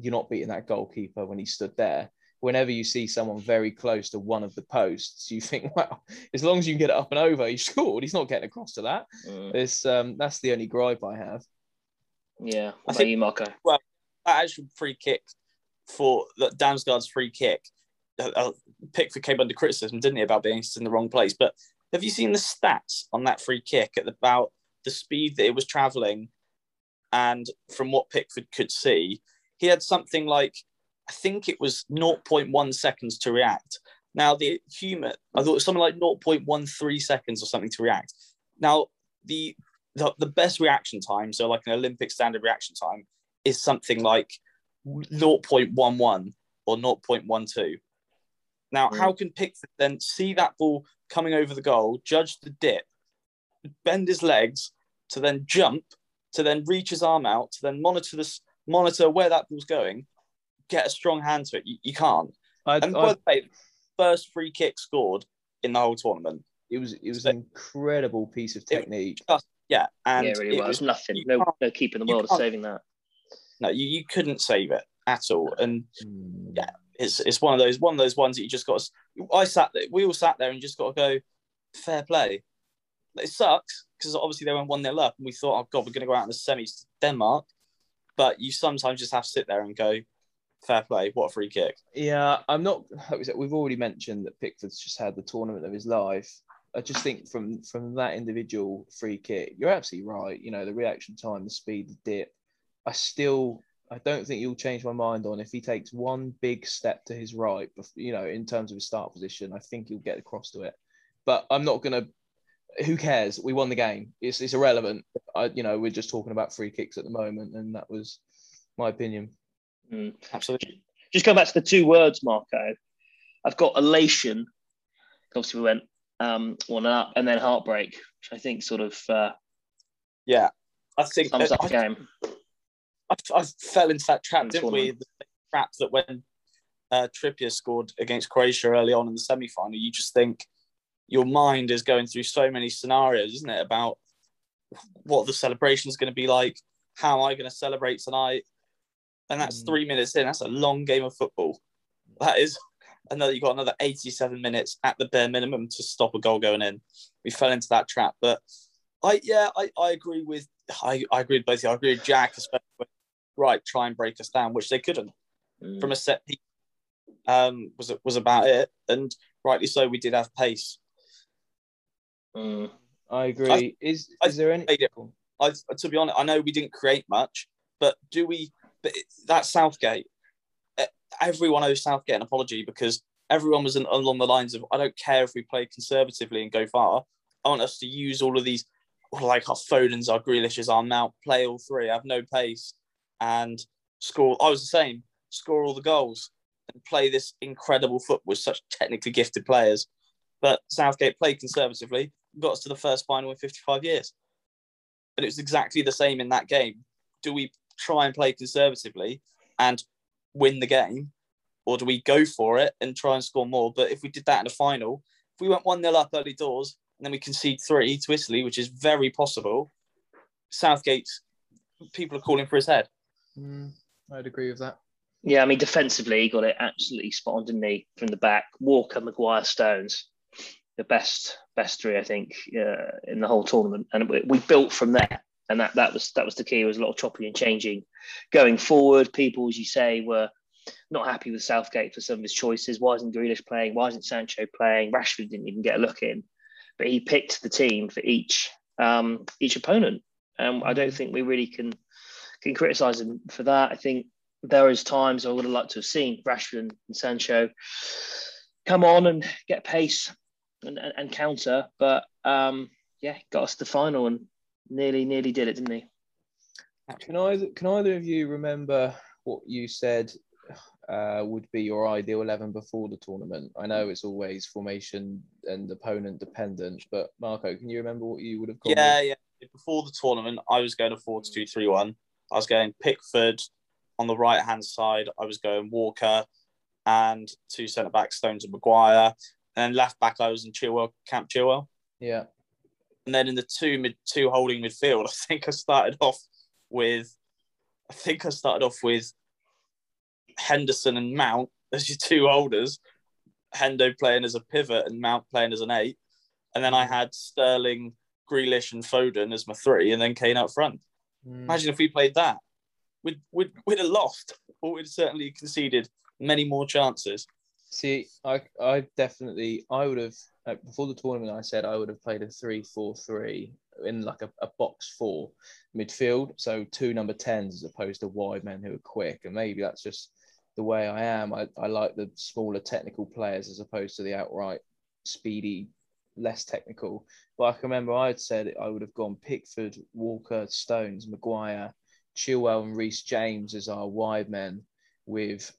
you're not beating that goalkeeper when he stood there whenever you see someone very close to one of the posts, you think, well, as long as you can get it up and over, he scored. He's not getting across to that. Mm. It's um, that's the only gripe I have. Yeah, I think you, Marco. Well, that actual free kick for that Damsgaard's free kick, uh, uh, Pickford came under criticism, didn't he, about being in the wrong place? But have you seen the stats on that free kick at about the speed that it was travelling, and from what Pickford could see, he had something like I think it was 0.1 seconds to react. Now the human, I thought it was something like 0.13 seconds or something to react. Now the, the the best reaction time, so like an Olympic standard reaction time, is something like 0.11 or 0.12. Now, how hmm. can Pickford then see that ball coming over the goal, judge the dip, bend his legs to then jump, to then reach his arm out, to then monitor this, monitor where that ball's going, get a strong hand to it. You, you can't. I, and by the way, first free kick scored in the whole tournament. It was it was so, an incredible piece of technique. Just, yeah, and yeah, it really it was. was nothing. No, no keep in the world of saving that. No, you, you couldn't save it. at all. And Hmm. Yeah. it's it's one of those one of those ones that you just got. To, I sat there, we all sat there and just got to go fair play. It sucks because obviously they went one 0 up, and we thought, oh god, we're going to go out in the semis to Denmark. But you sometimes just have to sit there and go fair play. What a free kick. Yeah, I'm not. We've already mentioned that Pickford's just had the tournament of his life. I just think from from that individual free kick, you're absolutely right. You know, the reaction time, the speed, the dip. I still, I don't think you'll change my mind on if he takes one big step to his right. You know, in terms of his start position, I think he'll get across to it. But I'm not gonna. Who cares? We won the game. It's it's irrelevant. I, you know, we're just talking about free kicks at the moment, and that was my opinion. Mm. Absolutely. Just going back to the two words, Marco. I've got elation. Obviously, we went um, one up, and then heartbreak, which I think sort of uh, Yeah. I think sums up I, the game. I, I fell into that trap, didn't we? The trap that when uh, Trippier scored against Croatia early on in the semi final, you just think your mind is going through so many scenarios, isn't it? About what the celebration is going to be like, how am I going to celebrate tonight? And that's Mm. three minutes in. That's a long game of football. That is another. You got another eighty-seven minutes at the bare minimum to stop a goal going in. We fell into that trap, but I yeah, I, I agree with I, I agree with both of you. I agree with Jack, especially when, right, try and break us down, which they couldn't Mm. from a set piece. Um, was was about it, and rightly so. We did have pace. Mm. I agree. is I is there any? I, to be honest, I know we didn't create much, but do we? But that Southgate, everyone owes Southgate an apology because everyone was in, along the lines of, I don't care if we play conservatively and go far. I want us to use all of these, like our Fodens, our Grealishes, our Mount, play all three, have no pace, and score. I was the same, score all the goals and play this incredible football with such technically gifted players. But Southgate played conservatively, got us to the first final in 55 years and it was exactly the same in that game. Do we try and play conservatively and win the game, or do we go for it and try and score more? But if we did that in the final, if we went 1 0 up early doors and then we concede three to Italy, which is very possible, Southgate's people are calling for his head. Mm, I'd agree with that. Yeah, I mean, defensively, he got it absolutely spot on, didn't he? From the back, Walker, Maguire, Stones, the best, best three, I think, uh, in the whole tournament, and we, we built from there. And that, that was that was the key. It was a lot of chopping and changing going forward. People, as you say, were not happy with Southgate for some of his choices. Why isn't Grealish playing? Why isn't Sancho playing? Rashford didn't even get a look in, but he picked the team for each um, each opponent. And I don't think we really can can criticise him for that. I think there is times I would have liked to have seen Rashford and Sancho come on and get pace and, and, and counter, but um, yeah, got us to the final and nearly nearly did it, didn't he? Can either can either of you remember what you said uh, would be your ideal eleven before the tournament? I know it's always formation and opponent dependent, but Marco, can you remember what you would have gone? Yeah, with? yeah. Before the tournament, I was going to 4 2 3 1. I was going Pickford on the right hand side. I was going Walker and two centre backs, Stones and Maguire. And then left back, I was in Chilwell, Camp Chilwell. yeah, And then in the two mid two holding midfield, I think I started off with I think I started off with Henderson and Mount as your two holders. Hendo playing as a pivot and Mount playing as an eight. And then I had Sterling, Grealish, and Foden as my three, and then Kane up front. Mm. Imagine if we played that. We'd, we'd, we'd have lost, or we'd certainly conceded many more chances. See, I I definitely I would have uh, before the tournament. I said I would have played a three-four-three in like a, a box four midfield, so two number tens as opposed to wide men who are quick, and maybe that's just the way I am. I, I like the smaller technical players as opposed to the outright speedy, less technical. But I can remember I had said I would have gone Pickford, Walker, Stones, Maguire, Chilwell, and Reece James as our wide men with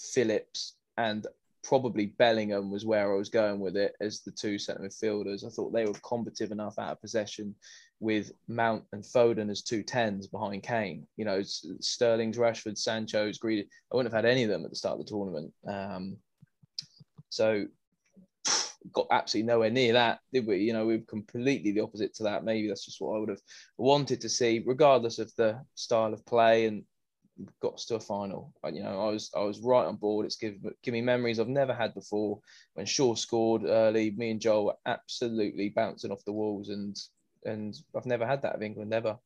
Phillips and probably Bellingham was where I was going with it as the two centre midfielders. I thought they were combative enough out of possession with Mount and Foden as two tens behind Kane. You know, Sterling's, Rashford, Sancho's, Greedy. I wouldn't have had any of them at the start of the tournament. Um, so got absolutely nowhere near that, did we? You know, we were completely the opposite to that. Maybe that's just what I would have wanted to see, regardless of the style of play and got to a final. But, you know, I was I was right on board. It's given give me memories I've never had before. When Shaw scored early, me and Joel were absolutely bouncing off the walls, and and I've never had that of England ever.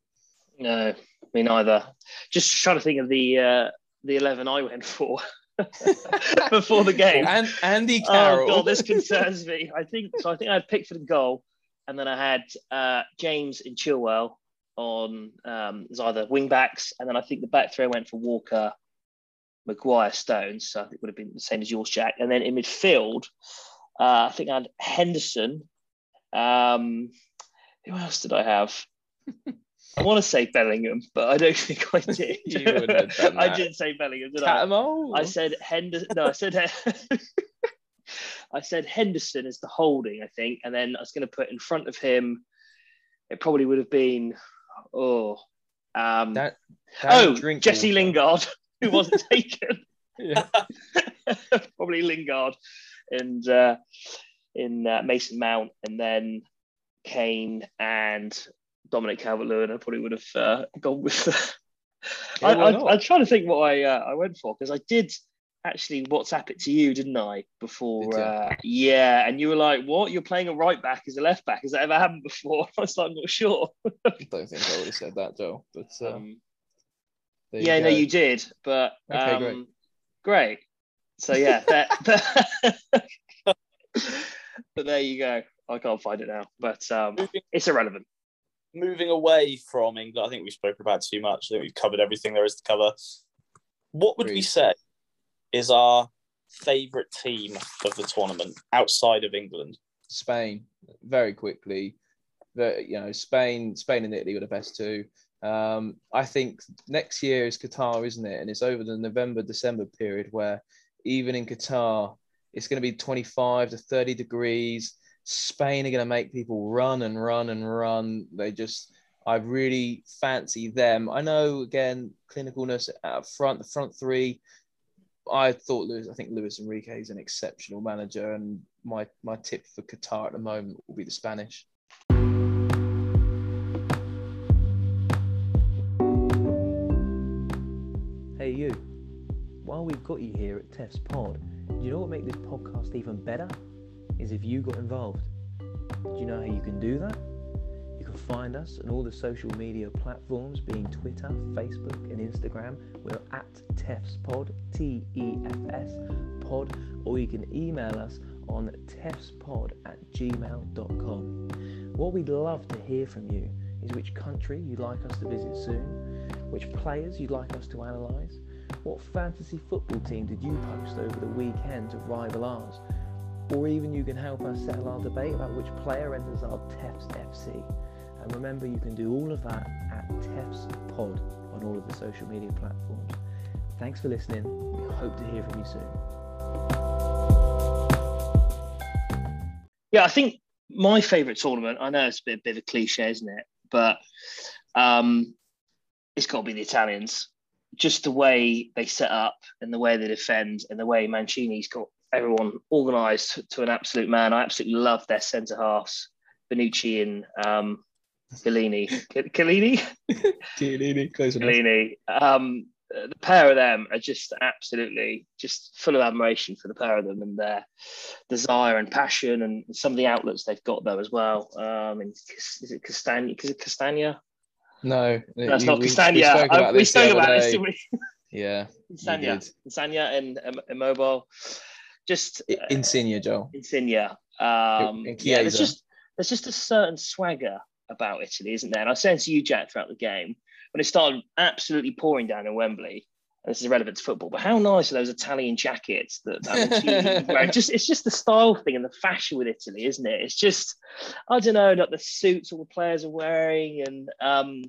No, me neither. Just trying to think of the uh, the eleven I went for. before the game. And Andy Carroll. Oh god, this concerns me. I think so. I think I had Pickford and goal, and then I had uh, James in Chilwell on um, as either wing backs, and then I think the back three went for Walker, Maguire, Stones. So I think it would have been the same as yours, Jack. And then in midfield, uh, I think I had Henderson. Um, who else did I have? I want to say Bellingham, but I don't think I did. I didn't say Bellingham, did I? I said Henderson. No, I said I said Henderson is the holding, I think, and then I was going to put in front of him. It probably would have been oh, um, that, oh, Jesse water. Lingard, who wasn't taken. probably Lingard, and uh, in uh, Mason Mount, and then Kane and Dominic Calvert-Lewin, I probably would have uh, gone with. yeah, I, I, am trying to think what I uh, I went for because I did actually WhatsApp it to you, didn't I? Before, did uh, yeah, and you were like, "What? You're playing a right back as a left back? Has that ever happened before?" I was like, "I'm not sure." I don't think I would have said that, Joe. But um, um yeah, no, you did. But okay, um, great. great. So yeah, that, that but there you go. I can't find it now, but um, it's irrelevant moving away from England, I think we spoke about too much. I think we've covered everything there is to cover. What would Agreed. we say is our favourite team of the tournament outside of England? Spain, very quickly. You know, Spain, Spain and Italy were the best two. Um, I think next year is Qatar, isn't it? And it's over the November December period where even in Qatar, it's going to be 25 to 30 degrees. Spain are going to make people run and run and run. They just, I really fancy them. I know again, clinicalness out front, the front three. I thought Luis, I think Luis Enrique is an exceptional manager, and my my tip for Qatar at the moment will be the Spanish. Hey you, while we've got you here at Tef's Pod, do you know what make this podcast even better? is if you got involved. Do you know how you can do that? Can find us on all the social media platforms, being Twitter, Facebook, and Instagram. We're at TEFSPod, T E F S pod, or you can email us on tefspod at gmail.com. What we'd love to hear from you is which country you'd like us to visit soon, which players you'd like us to analyse, what fantasy football team did you post over the weekend to rival ours, or even you can help us settle our debate about which player enters our TEFS FC. And remember, you can do all of that at TEFS Pod on all of the social media platforms. Thanks for listening. We hope to hear from you soon. Yeah, I think my favourite tournament, I know it's a bit, bit of a cliche, isn't it? But um, it's got to be the Italians. Just the way they set up and the way they defend and the way Mancini's got everyone organised to an absolute man. I absolutely love their centre halves, Bonucci and um, Chiellini. Chiellini? Chiellini, close enough. Chiellini. Um, the pair of them are just absolutely just full of admiration for the pair of them and their desire and passion and some of the outlets they've got there as well. Um, and is it Castagna? Is it Castagna? No, that's not Castagna. We spoke about, spoke about this. Yeah, Castagna, Castagna and Immobile just uh, Insigne, Joe. Insigne. Um, yeah, there's just there's just a certain swagger about Italy, isn't there? And I saying to you, Jack, throughout the game when it started absolutely pouring down in Wembley. And this is relevant to football, but how nice are those Italian jackets that, that just it's just the style thing and the fashion with Italy, isn't it? It's just I don't know, not the suits all the players are wearing, and um,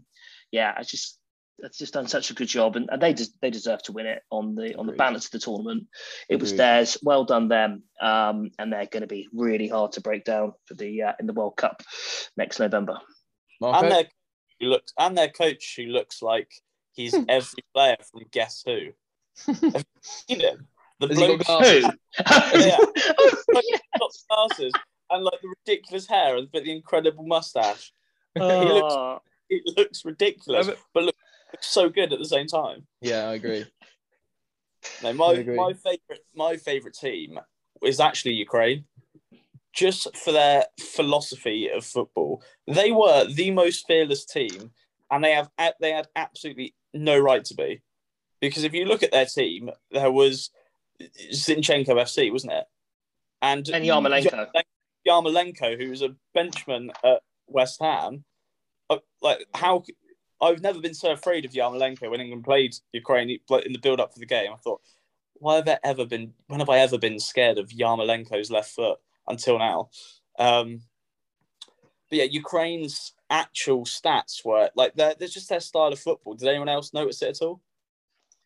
yeah, I just that's just done such a good job, and, and they des- they deserve to win it on the on the balance of the tournament. It was theirs. Well done them, um, and they're going to be really hard to break down for the uh, in the World Cup next November. And their who looks and their coach who looks like he's hmm. every player from Guess Who. you know the bloke who? yeah. yeah. got glasses and like the ridiculous hair and but the incredible mustache. he looks it looks ridiculous. but look, so good at the same time. Yeah, I agree. No, I my agree. my favorite my favorite team is actually Ukraine. Just for their philosophy of football, they were the most fearless team, and they have they had absolutely no right to be, because if you look at their team, there was Zinchenko FC, wasn't it? And And Yarmolenko. Yarmolenko, who was a benchman at West Ham. Uh, Like how I've never been so afraid of Yarmolenko when England played Ukraine in the build up for the game. I thought, why have I ever been? When have I ever been scared of Yarmolenko's left foot until now? Um, but yeah, Ukraine's actual stats were like they're, they're just their style of football. Did anyone else notice it at all?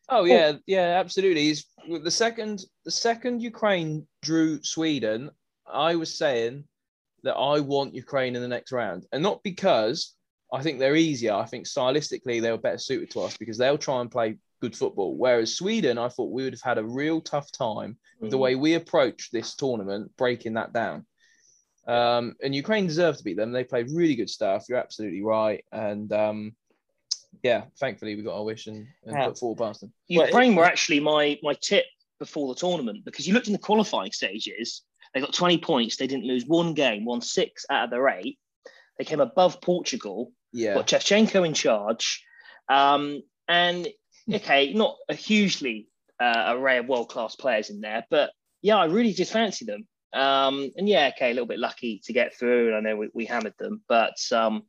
Oh yeah, yeah, absolutely. He's, the second the second Ukraine drew Sweden, I was saying that I want Ukraine in the next round, and not because I think they're easier. I think stylistically they were better suited to us because they'll try and play good football. Whereas Sweden, I thought we would have had a real tough time with the way we approached this tournament, breaking that down. Um, and Ukraine deserved to beat them. They played really good stuff. You're absolutely right, and um, yeah, thankfully we got our wish and, and Yeah. put forward past them. Well, Ukraine were actually my my tip before the tournament because you looked in the qualifying stages. They got 20 points. They didn't lose one game, won six out of their eight. They came above Portugal. Yeah, Got Shevchenko in charge. Um, and okay, not a hugely uh, array of world class players in there, but yeah, I really did fancy them. Um, and yeah, okay, a little bit lucky to get through. And I know we, we hammered them, but um,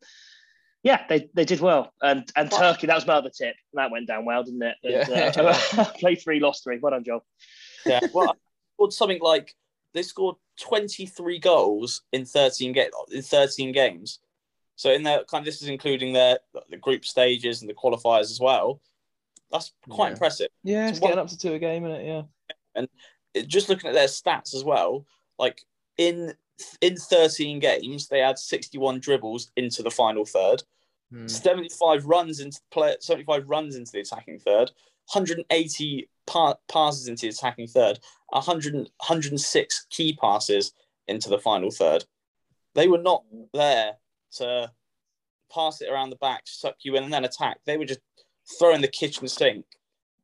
yeah, they, they did well. And and Well- Turkey, that was my other tip. That went down well, didn't it? Yeah. And, uh, played three, lost three. Well done, Joel. Yeah, well, I scored something like they scored 23 goals in 13 ga- in 13 games. So in their kind of this is including their the group stages and the qualifiers as well. That's quite Yeah. impressive. yeah, it's So what- getting up to two a game, isn't it? Yeah, It- just looking at their stats as well, like in in 13 games they had 61 dribbles into the final third, Hmm. 75 runs into the play 75 runs into the attacking third, 180 pa- passes into the attacking third, 100 106 key passes into the final third. They were not there to pass it around the back, suck you in, and then attack. They were just throwing the kitchen sink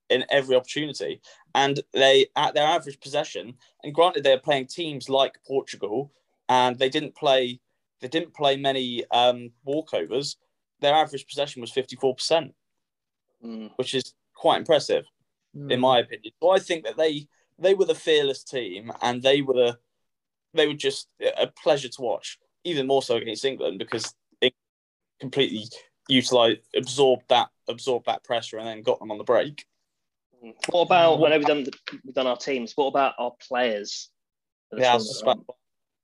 in every opportunity. And they, at their average possession, and granted they're playing teams like Portugal, and they didn't play, they didn't play many um, walkovers. Their average possession was fifty four percent, Mm. which is quite impressive Hmm. in my opinion. So I think that they they were the fearless team, and they were the they were just a pleasure to watch, even more so against England because it completely utilized absorbed that absorbed that pressure and then got them on the break. What about? I know we've done we've done our teams. What about our players? Yeah, I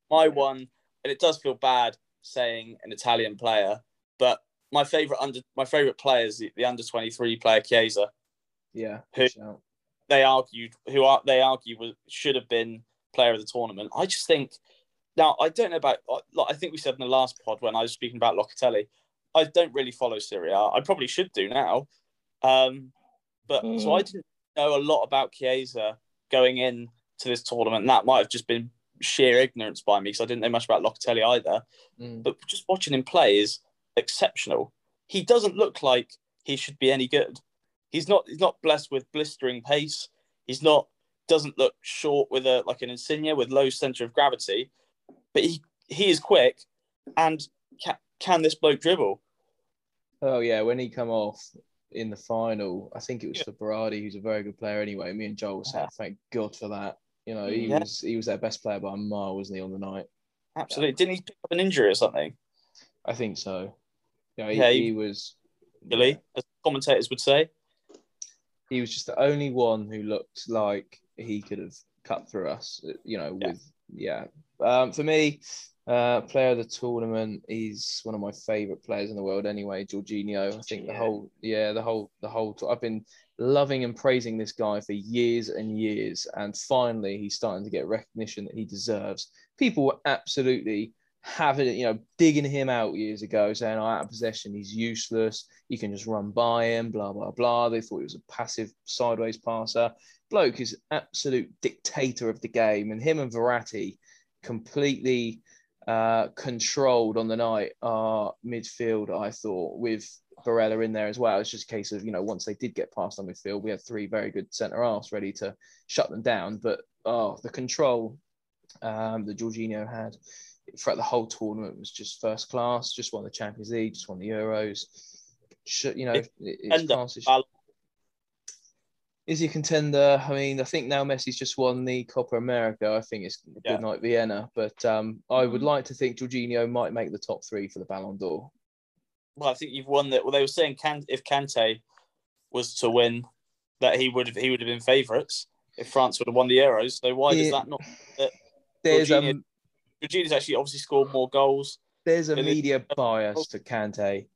my one, and it does feel bad saying an Italian player, but my favorite under my favorite player is the, the under twenty three player Chiesa. yeah. Who- they argued who are they argue was should have been player of the tournament. I just think now I don't know about like I think we said in the last pod when I was speaking about Locatelli. I don't really follow Serie A. I probably should do now, um, but so I didn't know a lot about Chiesa going in to this tournament. And that might have just been sheer ignorance by me because I didn't know much about Locatelli either. Mm. But just watching him play is exceptional. He doesn't look like he should be any good. He's not. He's not blessed with blistering pace. He's not. Doesn't look short with a like an Insigne with low center of gravity. But he he is quick, and can this bloke dribble? Oh yeah, when he come off in the final, I think it was for Berardi, who's a very good player anyway. Me and Joel said, Yeah. thank God for that. You know, he Yeah. was he was their best player by a mile, wasn't he, on the night? Absolutely. Didn't he pick up an injury or something? I think so. You know, he, Yeah, he, he- was Really, as commentators would say. he was just the only one who looked like he could have cut through us. You know, Yeah. with yeah. Um, for me, uh, player of the tournament, he's one of my favourite players in the world. Anyway, Jorginho. I think the whole yeah, the whole the whole. I've been loving and praising this guy for years and years, and finally he's starting to get recognition that he deserves. People were absolutely having it, you know, digging him out years ago, saying, "Oh, out of possession, he's useless. You can just run by him." Blah blah blah. They thought he was a passive sideways passer. Bloke is absolute dictator of the game, and him and Verratti completely uh, controlled on the night our midfield. I thought with Barella in there as well. It's just a case of you know once they did get past on midfield, we had three very good centre halves ready to shut them down. But oh, the control um, that Jorginho had throughout the whole tournament was just first class. Just won the Champions League, just won the Euros. You know, It- it, it's class as- Ballon- is he a contender? I mean, I think now Messi's just won the Copa America. I think it's good Yeah. night Vienna, but um, I would Mhm. like to think Jorginho might make the top three for the Ballon d'Or. well, I think you've won that. Well, they were saying can if Kante was to win, that he would have he would have been favourites if France would have won the Euros. So why does that not? There's a Jorginho- Jorginho's actually obviously scored more goals. there's a It is- media bias to Kante.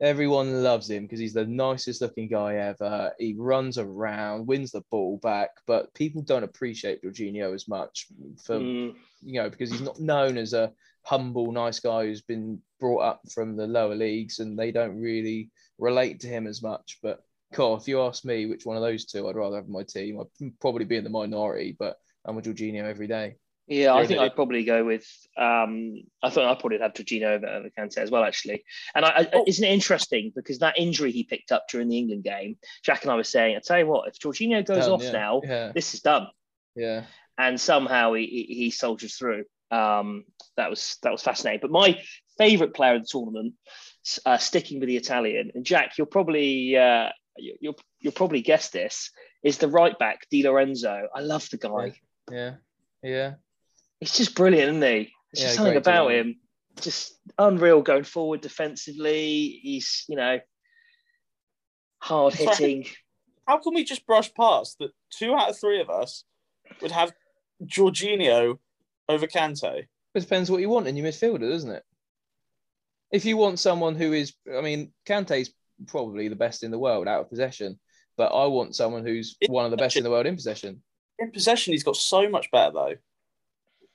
Everyone loves him because he's the nicest looking guy ever. He runs around, wins the ball back, but people don't appreciate Jorginho as much for Mm, you know because he's not known as a humble, nice guy who's been brought up from the lower leagues, and they don't really relate to him as much. But cool, if you ask me which one of those two I'd rather have in my team, I'd probably be in the minority, but I'm with Jorginho every day. Yeah, I think I'd probably go with. Um, I thought I'd probably have Jorginho over, over Kante as well, actually. And I, I, Oh. isn't it interesting because that injury he picked up during the England game, Jack and I were saying, I tell you what, if Jorginho goes Done, off yeah, now, yeah, this is done. yeah. and somehow he, he, he soldiers through. Um, that was that was fascinating. But my favourite player of the tournament, uh, sticking with the Italian, and Jack, you'll probably uh, you, you'll you'll probably guess this is the right back Di Lorenzo. I love the guy. Yeah, yeah. He's just brilliant, isn't he? There's Yeah, just something about talent. him, just unreal going forward defensively. He's you know hard hitting. How can we just brush past that? Two out of three of us would have Jorginho over Kante. It depends what you want in your midfielder, doesn't it? If you want someone who is, I mean, Kante's probably the best in the world out of possession, but I want someone who's In one of the best in the world in possession. In possession, he's got so much better though.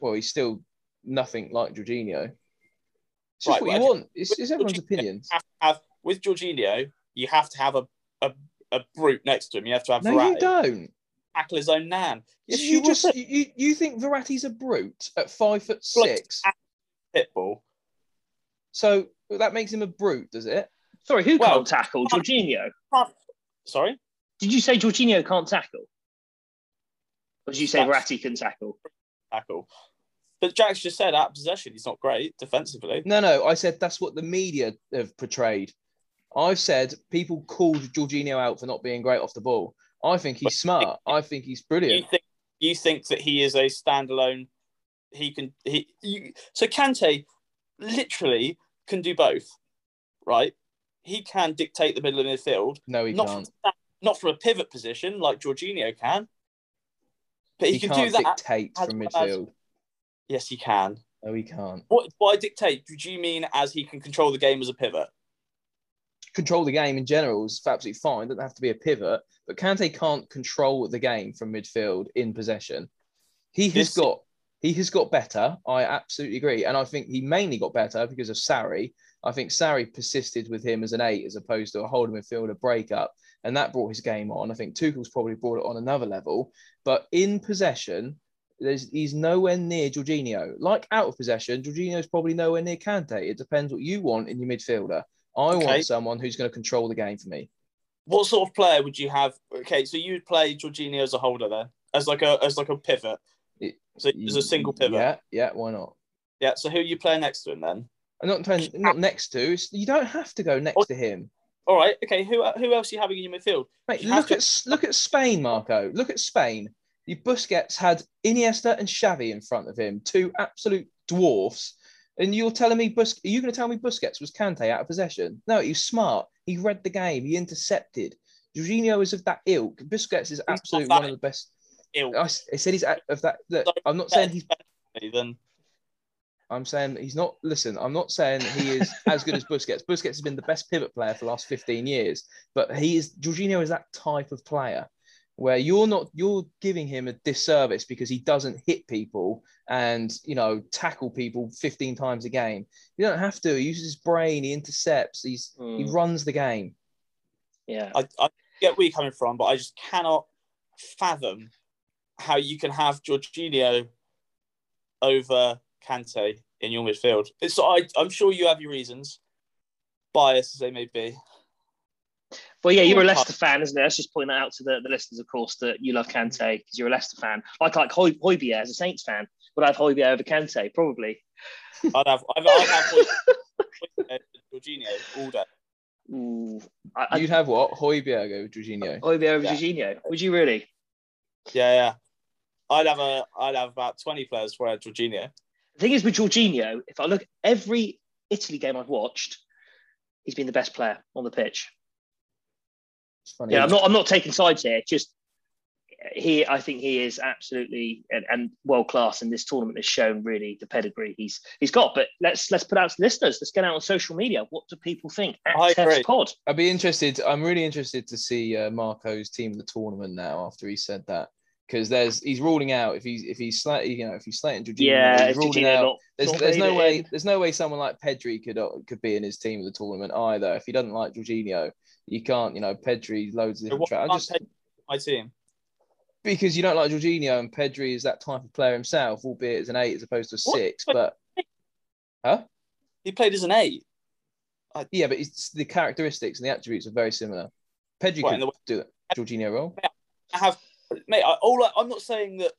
Well, he's still nothing like Jorginho. It's just Right, what well, you want. It's, it's everyone's Jorginho opinions. Have, have with Jorginho, you have to have a, a, a brute next to him. You have to have No, Verratti you don't. tackle his own nan. Yes, you, you, just you, you think Verratti's a brute at five foot six, pitbull. so that makes him a brute, does it? Sorry, who Well, can't tackle? Jorginho. Sorry, Did you say Jorginho can't tackle? Or did you say That's- Verratti can tackle? tackle. But Jack's just said of possession, he's not great defensively. No, no. I said that's what the media have portrayed. I've said people called Jorginho out for not being great off the ball. I think he's smart. I think he's You brilliant. think you think that he is a standalone? He can he you, so Kante literally can do both, right? He can dictate the middle of the midfield, No, he not can't. from, not from a pivot position like Jorginho can, but he, He, can do that. dictate from well as- midfield. Yes, he can. No, he can't. What by dictate? Do you mean as he can control the game as a pivot? Control the game in general is absolutely fine. Doesn't have to be a pivot, but Kante can't control the game from midfield in possession. He has This- got he has got better. I absolutely agree, and I think he mainly got better because of Sarri. I think Sarri persisted with him as an eight as opposed to a holding midfielder breakup, and that brought his game on. I think Tuchel's probably brought it on another level, but in possession, he's nowhere near Jorginho. Like out of possession, Jorginho's probably nowhere near Kante. It depends what you want in your midfielder. I Okay. want someone who's going to control the game for me. What sort of player would you have? Okay, so you would play Jorginho as a holder then, as like a as like a pivot. It- So as a single pivot. Yeah, yeah, why not? Yeah. So who you play next to him then? I'm not playing, not next to. You don't have to go next Oh. to him. All right. Okay. Who who else are you having in your midfield? Mate, You look to- at look at Spain, Marco. Look at Spain. You Busquets had Iniesta and Xavi in front of him, two absolute dwarfs. And you're telling me Bus? Are you going to tell me Busquets was Kante out of possession? No, he's smart. He read the game. He intercepted. Jorginho is of that ilk. Busquets is absolutely one of the best. Ill. I, said he's of that. Look, I'm not saying he's. Then I'm saying he's not. Listen, I'm not saying he is as good as Busquets. Busquets has been the best pivot player for the last 15 years, but he is. Jorginho is that type of player where you're not. You're giving him a disservice because he doesn't hit people and you know tackle people 15 times a game. You don't have to. He uses his brain. He intercepts. He's he Mm, runs the game. yeah. I, I get where you're coming from, but I just cannot fathom how you can have Jorginho over Kante in your midfield. It's I, I'm sure you have your reasons, biased as they may be. Well, yeah, you're a Leicester fan, isn't it? Let's just point that out to the, the listeners, of course, that you love Kante because you're a Leicester fan. Like like Hoy- Højbjerg as a Saints fan. Would I have Højbjerg over Kante? Probably. I'd have, I'd, I'd have Hoy- Hoy- Jorginho all day. Ooh, I, I, You'd have what? Højbjerg over Jorginho. Uh, Højbjerg over Yeah. Jorginho. Would you really? Yeah, yeah. I'd have a, I'd have about twenty players for Jorginho. The thing is with Jorginho, if I look every Italy game I've watched, he's been the best player on the pitch. It's funny. Yeah, I'm not. I'm not taking sides here. Just he, I think he is absolutely and, and world class, and this tournament has shown really the pedigree he's he's got. But let's let's put out to listeners. Let's get out on social media. What do people think? At I TEFS agree. Pod. I'd be interested. I'm really interested to see uh, Marco's team of the tournament now after he said that because there's he's ruling out if he's if he's slightly you know if he's slightly Jorginho, Yeah, he's ruling Jorginho out. not. There's, not there's no way in. there's no way someone like Pedri could uh, could be in his team of the tournament either. If he doesn't like Jorginho, you can't. You know, Pedri loads of So different what. I just take my team? because you don't like Jorginho and Pedri is that type of player himself, albeit as an eight as opposed to a What? six. But huh? He played as an eight. Yeah, but it's the characteristics and the attributes are very similar. Pedri Right, could the- do it. Jorginho role. I have, mate. I, all I, I'm not saying that.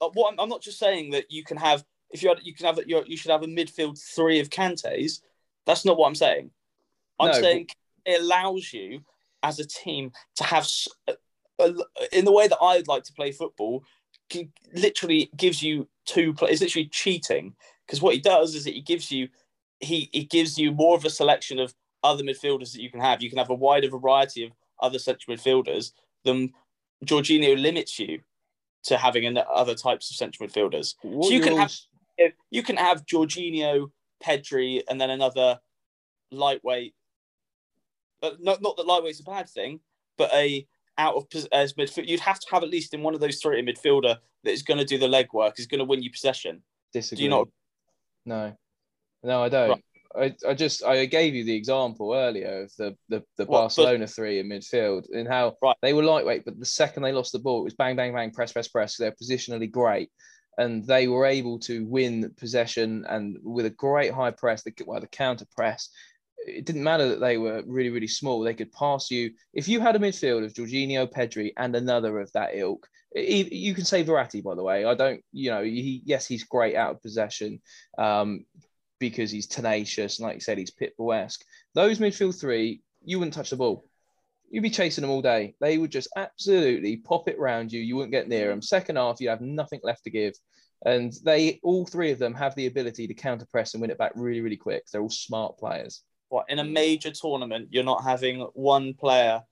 Uh, what I'm, I'm not just saying that you can have if you had, you can have you you should have a midfield three of Kantes. That's not what I'm saying. I'm No, saying it allows you as a team to have s- a- a- in the way that I'd like to play football. Literally gives you two. Play, it's literally cheating because what he does is that he gives you he he gives you more of a selection of other midfielders that you can have. You can have a wider variety of other central midfielders than Jorginho limits you to having other types of central midfielders. What So you can have- You can have Jorginho, Pedri, and then another lightweight. But not not that lightweight's a bad thing, but a out of as midfield, you'd have to have at least in one of those three a midfielder that is going to do the legwork, is going to win you possession. disagree. not- No, no, I don't. I, I just I gave you the example earlier of the the, the What, but- Barcelona three in midfield and how Right. they were lightweight, but the second they lost the ball, it was bang bang bang press press press. They're positionally great, and they were able to win possession and with a great high press, the well the counter press. It didn't matter that they were really really small. They could pass you. If you had a midfield of Jorginho, Pedri, and another of that ilk, you can say Verratti, by the way. I don't, you know, he yes, he's great out of possession um, because he's tenacious and, like you said, he's Pitbull-esque. Those midfield three, you wouldn't touch the ball. You'd be chasing them all day. They would just absolutely pop it round you. You wouldn't get near them. Second half, you have nothing left to give. And they, all three of them, have the ability to counter press and win it back really, really quick. They're all smart players. What in a major tournament, you're not having one player.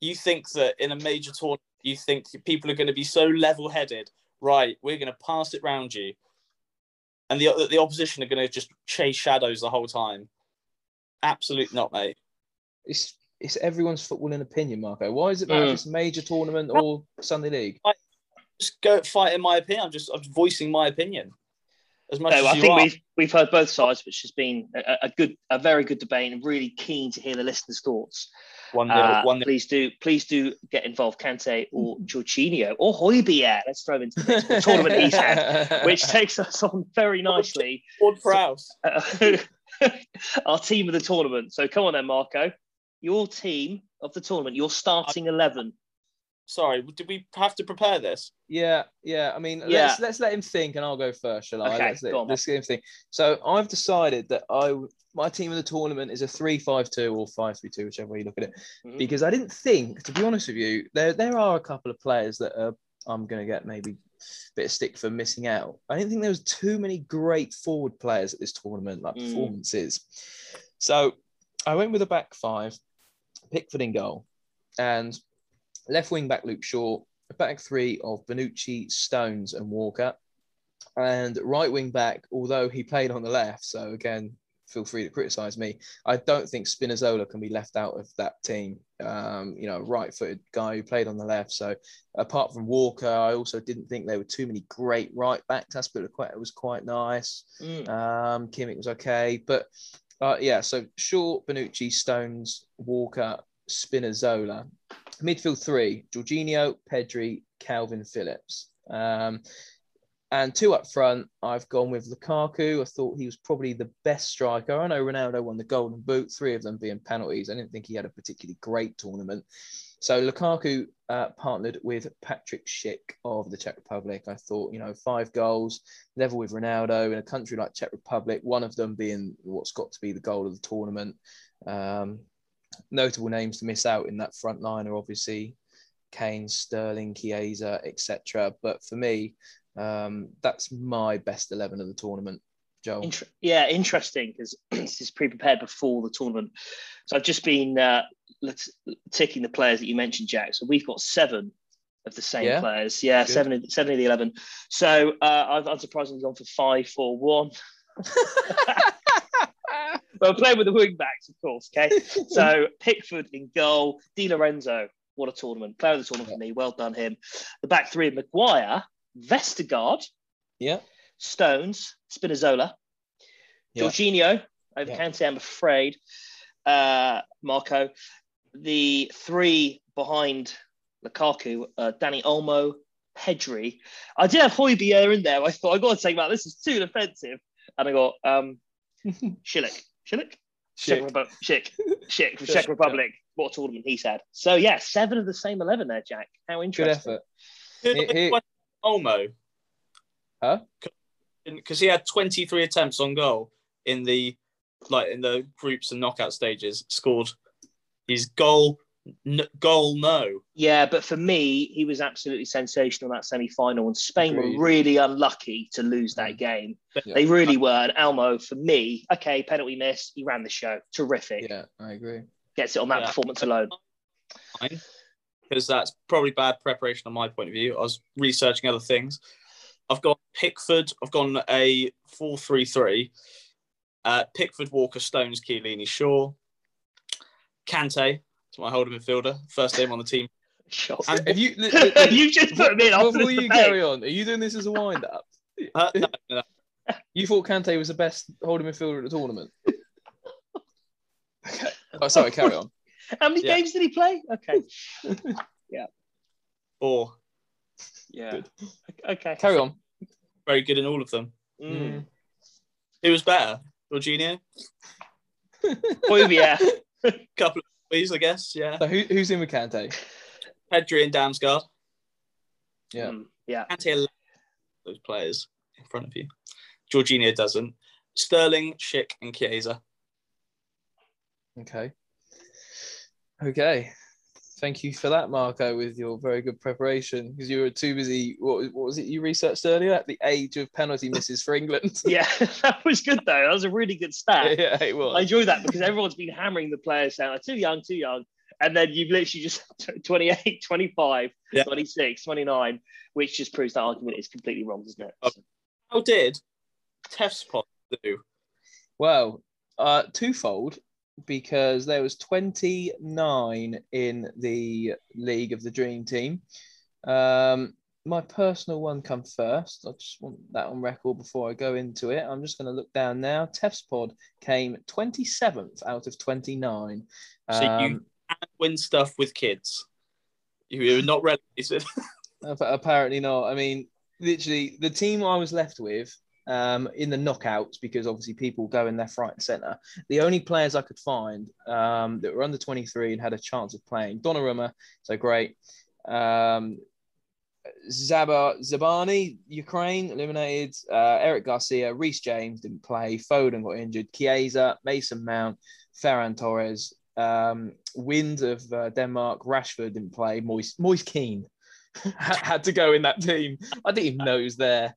You think that in a major tournament, you think people are going to be so level-headed. Right, we're going to pass it round you, and the the opposition are going to just chase shadows the whole time. Absolutely not, mate. It's it's everyone's footballing opinion, Marco. Why is it matter Mm. if it's major tournament or Sunday League? Just go fight in my opinion. I'm just I'm voicing my opinion as much No, as I you think are. we've we've heard both sides, which has been a, a good, a very good debate, and really keen to hear the listeners' thoughts. One nil, Uh, one please do, please do get involved, Kante or Jorginho or Højbjerg. Let's throw him into the tournament he's had, which takes us on very nicely. Ward Prowse. uh, our team of the tournament. So come on then, Marco. Your team of the tournament, your starting eleven. Sorry, did we have to prepare this? Yeah, yeah. I mean, Yeah. let's let's let him think, and I'll go first, shall I? Okay, let's let, on, let's let him think. So I've decided that I my team of the tournament is a three-five-two or five-three-two, whichever way you look at it, Mhm. because I didn't think, to be honest with you, there there are a couple of players that are, I'm going to get maybe a bit of stick for missing out. I didn't think there was too many great forward players at this tournament, like Mm. performances. So I went with a back five, Pickford in goal, and left wing back Luke Shaw, a back three of Bonucci, Stones, and Walker, and right wing back. Although he played on the left, so again, feel free to criticise me. I don't think Spinazzola can be left out of that team. Um, you know, right-footed guy who played on the left. So apart from Walker, I also didn't think there were too many great right backs. Azpilicueta was quite nice. Mm. Um, Kimmich was okay, but uh, yeah. So Shaw, Bonucci, Stones, Walker, Spinazzola. Midfield three: Jorginho, Pedri, Kalvin Phillips. Um, and two up front, I've gone with Lukaku. I thought he was probably the best striker. I know Ronaldo won the Golden Boot, three of them being penalties. I didn't think he had a particularly great tournament. So Lukaku uh, partnered with Patrick Schick of the Czech Republic. I thought, you know, five goals, level with Ronaldo in a country like Czech Republic, one of them being what's got to be the goal of the tournament. Um, notable names to miss out in that front line are obviously Kane, Sterling, Chiesa, etc. But for me, um, that's my best 11 of the tournament. Joel. Inter- yeah, interesting because this is pre-prepared before the tournament. So I've just been uh, ticking the players that you mentioned, Jack. So we've got seven of the same Yeah? players. Yeah, Good. seven, of, seven of the eleven. So uh, I've unsurprisingly gone for five, four, one. Well, playing with the wing backs, of course. Okay, so Pickford in goal, Di Lorenzo. What a tournament! Player of the tournament for me. Well done him. The back three: Maguire, Vestergaard, yeah. Stones, Spinazzola, Yeah. Jorginho over Yeah. Kante, I'm afraid. Uh, Marco. The three behind Lukaku, uh, Dani Olmo, Pedri. I did have Højbjerg in there. I thought I got to take him out. This is too defensive, and I got um, Schilik. Schilik. Czech Shit. Repu- Schick. Schick from Schick, Czech yeah. Republic. What a tournament he's had. So yeah, seven of the same eleven there, Jack. How Good interesting. effort. Who Here- here- Olmo? Huh? Because he had 23 attempts on goal in the like in the groups and knockout stages. Scored his goal. N- goal no. Yeah, but for me, he was absolutely sensational in that semi final, and Spain Agreed. were really unlucky to lose that game. Yeah. They really were. And Elmo, for me, okay, penalty miss, he ran the show. Terrific. Yeah, I agree. Gets it on that Yeah. performance alone. because that's probably bad preparation on my point of view. I was researching other things. I've got Pickford. I've gone a 4 3 3. Uh, Pickford, Walker, Stones, Chiellini, Shaw. Kante, it's my holding midfielder. First name on the team. Sure. And- Have you, you just put him in after before this you debate. carry on, are you doing this as a wind up? Uh, no, no, no. You thought Kante was the best holding midfielder at the tournament? okay. Oh, sorry, carry on. How many Yeah. games did he play? Okay. yeah. Four. Yeah. Good. Okay. Carry on. Very good in all of them. Mm. Who was better? Jorginho? Oh, yeah. Couple of ways, I guess. Yeah. So who, who's in with Kante? Pedri and Damsgaard. Yeah. Mm, yeah. Kante allows those players in front of you. Jorginho doesn't. Sterling, Schick, and Chiesa. Okay. Okay. Thank you for that, Marco, with your very good preparation because you were too busy. What, what was it you researched earlier? At the age of penalty misses for England. Yeah. that was good, though. That was a really good stat. yeah, it was. I was. enjoy that because everyone's been hammering the players down. Too young, too young. And then you've literally just 28, 25, Yeah. 26, 29, which just proves that argument is completely wrong, doesn't it? Oh. How did Tefspod do? Well, uh, twofold because there was 29 in the League of the Dream Team. Um, my personal one come first. I just want that on record before I go into it. I'm just going to look down now. Tefspod came 27th out of 29. So you- Um, And win stuff with kids. You're not relegated. Ap- Apparently not. I mean, literally, the team I was left with um, in the knockouts, because obviously people go in left, right, and centre. The only players I could find um, that were under 23 and had a chance of playing Donnarumma, so great. Um, Zaba, Zabani, Ukraine, eliminated. Uh, Eric Garcia, Reece James didn't play. Foden got injured. Chiesa, Mason Mount, Ferran Torres, um, Wind of uh, Denmark, Rashford didn't play. Moise, Moise Kean had to go in that team. I didn't even know he was there.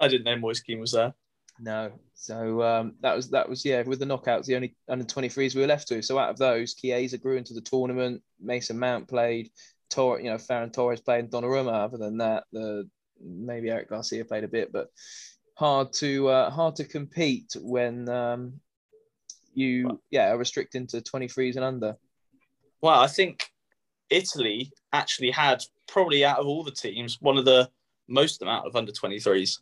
I didn't know Moise Kean was there. No, so um, that was that was yeah. With the knockouts, the only under 23s we were left to. So out of those, Chiesa grew into the tournament. Mason Mount played. Tor, you know, Ferran Torres played. Donnarumma. Other than that, the maybe Eric Garcia played a bit, but hard to uh, hard to compete when um, you yeah are restricting to 23s and under. Well, I think Italy actually had probably out of all the teams one of the most amount of under 23s.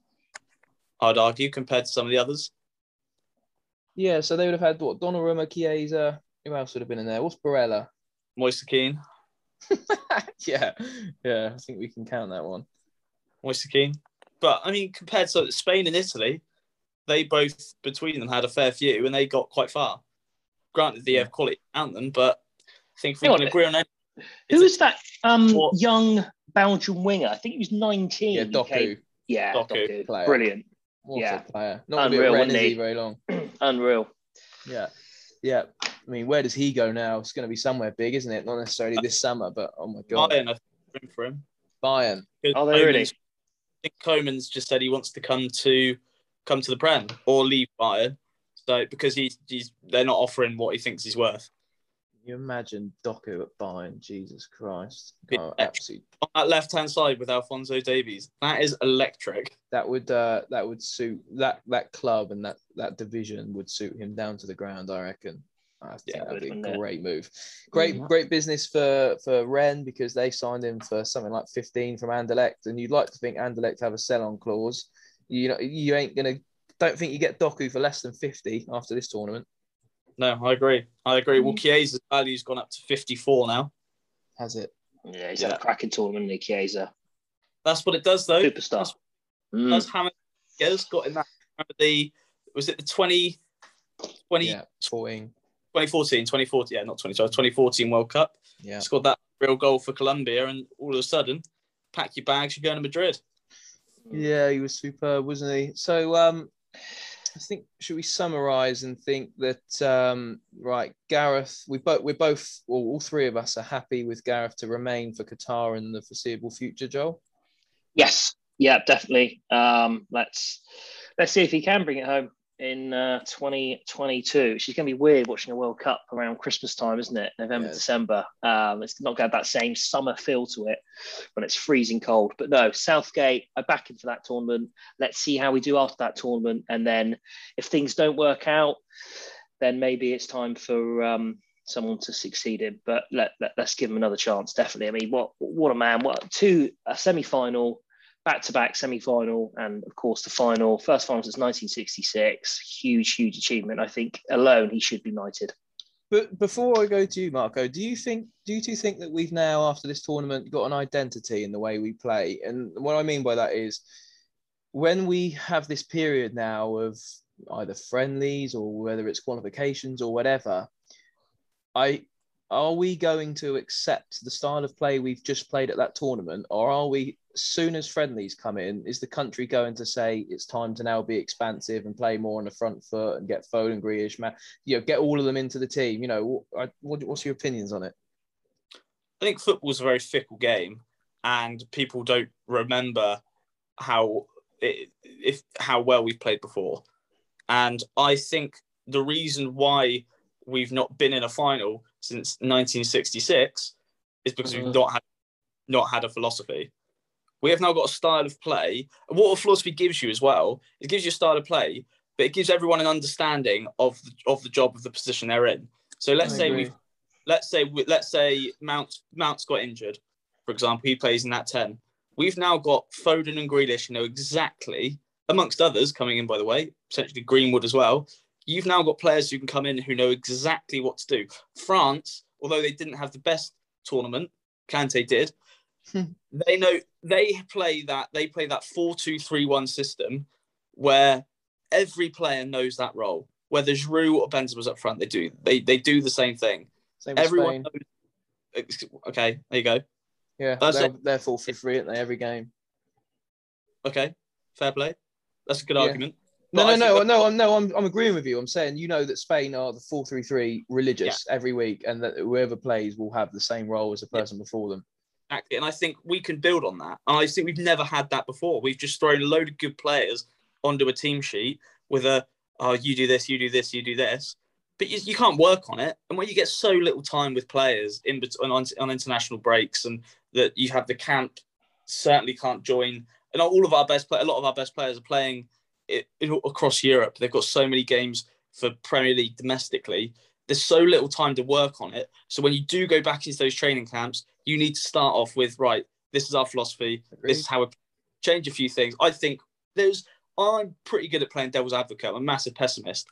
I'd argue compared to some of the others. Yeah, so they would have had what Donnarumma, Chiesa. Who else would have been in there? What's Barella? Moise Kean, yeah, yeah. I think we can count that one. Moise Kean. but I mean, compared to Spain and Italy, they both between them had a fair few, and they got quite far. Granted, they have quality around them, but I think if we Hang can on. agree on it, Who was that um, What- young Belgian winger? I think he was 19. Yeah, He Doku, came- Yeah, Doku. Doku. Player. Brilliant. What Yeah. a player. Not gonna be at Unreal, Rennes, wasn't is he he? very long. Unreal. Yeah, yeah. I mean, where does he go now? It's going to be somewhere big, isn't it? Not necessarily this summer, but oh my god, Bayern, I think, for him. Bayern. Because oh, Are they really? I think Coman's just said he wants to come to come to the Prem or leave Bayern. So because he's, he's they're not offering what he thinks he's worth. You imagine Doku at Bayern? Jesus Christ! Oh, absolutely. On that left hand side with Alphonso Davies, that is electric. That would uh, that would suit that that club and that that division would suit him down to the ground. I reckon. I think Yeah, that'd be a it? great move. Great, Mhm. great business for for Rennes because they signed him for something like fifteen from Anderlecht, and you'd like to think Anderlecht have a sell-on clause. You know, you ain't gonna. Don't think you get Doku for less than fifty after this tournament. No, I agree. I agree. Well, Chiesa's value's gone up to 54 now. Has it? Yeah, he's Yeah. had a cracking tournament, Nick Chiesa. That's what it does, though. Superstar. That's, Mm. that's how many years got in that. Remember the was it the 20, 20 Yeah, fourteen. 2014, 2014, yeah, not 20, sorry, 2014 World Cup. Yeah. Scored that real goal for Colombia, and all of a sudden, pack your bags, you're going to Madrid. Yeah, he was superb, wasn't he? So, um, I think should we summarise and think that um, right, Gareth, we both we're both well, all three of us are happy with Gareth to remain for Qatar in the foreseeable future, Joel. Yes, yeah, definitely. Um, let's let's see if he can bring it home in uh, 2022. She's going to be weird watching a World Cup around Christmas time, isn't it? November, Yes. December. Um, it's not got that same summer feel to it when it's freezing cold. But no, Southgate, I back him for that tournament. Let's see how we do after that tournament, and then if things don't work out, then maybe it's time for. Um, someone to succeed him but let, let us give him another chance definitely i mean what what a man what two a semi-final back-to-back semi-final and of course the final. First final since 1966 huge huge achievement. I think alone he should be knighted. But before I go to you, Marco, do you think do you two think that we've now after this tournament got an identity in the way we play? And what I mean by that is when we have this period now of either friendlies or whether it's qualifications or whatever, I are we going to accept the style of play we've just played at that tournament, or are we, as soon as friendlies come in, is the country going to say it's time to now be expansive and play more on the front foot and get Foden, and Grealish, man, you know, get all of them into the team? You know, what, what, what's your opinions on it? I think football's a very fickle game, and people don't remember how it, if how well we've played before. And I think the reason why we've not been in a final since 1966 is because we've Mhm. not had not had a philosophy. We have now got a style of play. What a philosophy gives you as well, it gives you a style of play, but it gives everyone an understanding of the, of the job of the position they're in. So let's I say agree. we've let's say we- let's say Mount Mount's got injured, for example, he plays in that ten. We've now got Foden and Grealish, who know exactly, amongst others coming in by the way, potentially Greenwood as well. You've now got players who can come in who know exactly what to do. France, although they didn't have the best tournament, Kante did. Hmm. they know they play that they play that four two three one system where every player knows that role. Whether Giroud or Benzema's up front, they do they they do the same thing. Same Everyone Spain. knows. Okay, there you go. Yeah, That's they're, it. they're four three three, aren't they? Every game. Okay, fair play. That's a good Yeah. argument. No, no, no, no, I'm no, I'm, I'm agreeing with you. I'm saying you know that Spain are the four three three religious every week, and that whoever plays will have the same role as the Yeah. person before them. Exactly. And I think we can build on that. And I think we've never had that before. We've just thrown a load of good players onto a team sheet with a, oh, you do this, you do this, you do this. But you, you can't work on it. And when you get so little time with players in bet- on, on international breaks and that you have the camp certainly can't join. And all of our best play, a lot of our best players are playing it, it, across Europe. They've got so many games for Premier League domestically. There's so little time to work on it. So when you do go back into those training camps, you need to start off with right. This is our philosophy. This is how we change a few things. I think there's. I'm pretty good at playing devil's advocate. I'm a massive pessimist.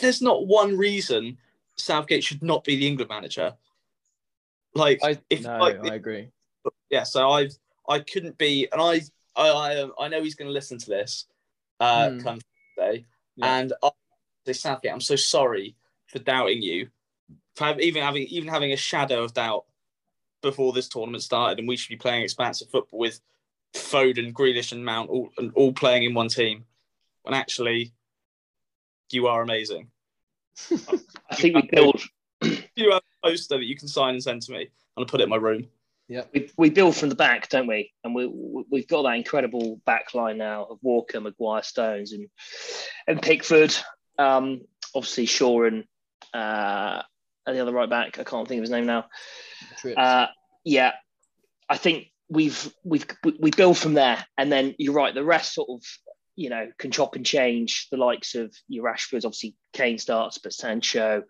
There's not one reason Southgate should not be the England manager. Like I if no, like, I agree. yeah, so I I couldn't be, and I I I, I know he's going to listen to this uh, Hmm. come Thursday, Yeah. and I say Southgate, I'm so sorry for doubting you, for have, even having even having a shadow of doubt before this tournament started, and we should be playing expansive football with Foden, Grealish, and Mount all and all playing in one team, when actually you are amazing. I think we build You have a poster that you can sign and send to me. And I'm gonna put it in my room. We, we build from the back, don't we? And we, we we've got that incredible back line now of Walker, Maguire, Stones, and and Pickford. Um, obviously Shaw and uh, and the other right back. I can't think of his name now. Uh, yeah, I think we've we've we- we build from there, and then you're right. The rest sort of you know can chop and change. The likes of your Rashfords, obviously Kane starts, but Sancho,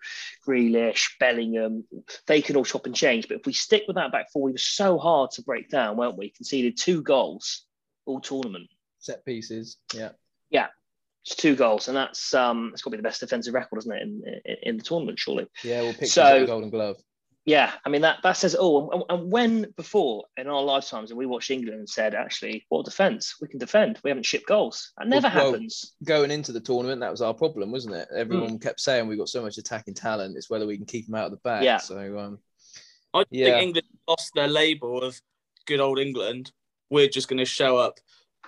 Grealish, Bellingham, they can all chop and change. But if we stick with that back four, we were so hard to break down, weren't we? Conceded two goals all tournament. Set pieces. Yeah. Yeah, it's two goals, and that's um, it's got to be the best defensive record, isn't it, in in, in the tournament? Surely. Yeah. We'll pick So- the Golden Glove. Yeah, I mean that that says it all. And, and when before in our lifetimes, and we watched England and said, actually, what defence? We can defend. We haven't shipped goals. That never Well, happens. Going into the tournament, that was our problem, wasn't it? Everyone Hmm. kept saying we've got so much attacking talent. It's whether we can keep them out of the back. Yeah. So um, I Yeah. think England lost their label of good old England. We're just going to show up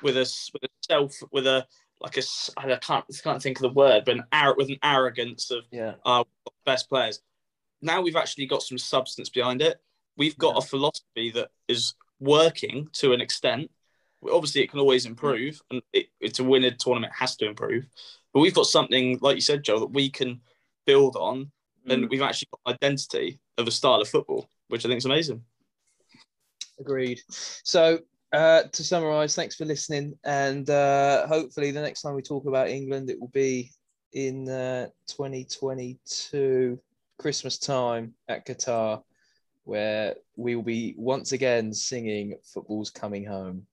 with a s- with a self with a like a I can't I can't think of the word, but an ar- with an arrogance of yeah. our best players. Now we've actually got some substance behind it. We've got Yeah. a philosophy that is working to an extent. Obviously, it can always improve, and it, it, to win a tournament has to improve. But we've got something, like you said, Joe, that we can build on, and Mm. we've actually got identity of a style of football, which I think is amazing. Agreed. So uh, to summarise, thanks for listening, and uh, hopefully the next time we talk about England, it will be in uh, 2022 Christmas time at Qatar, where we will be once again singing "Football's Coming Home."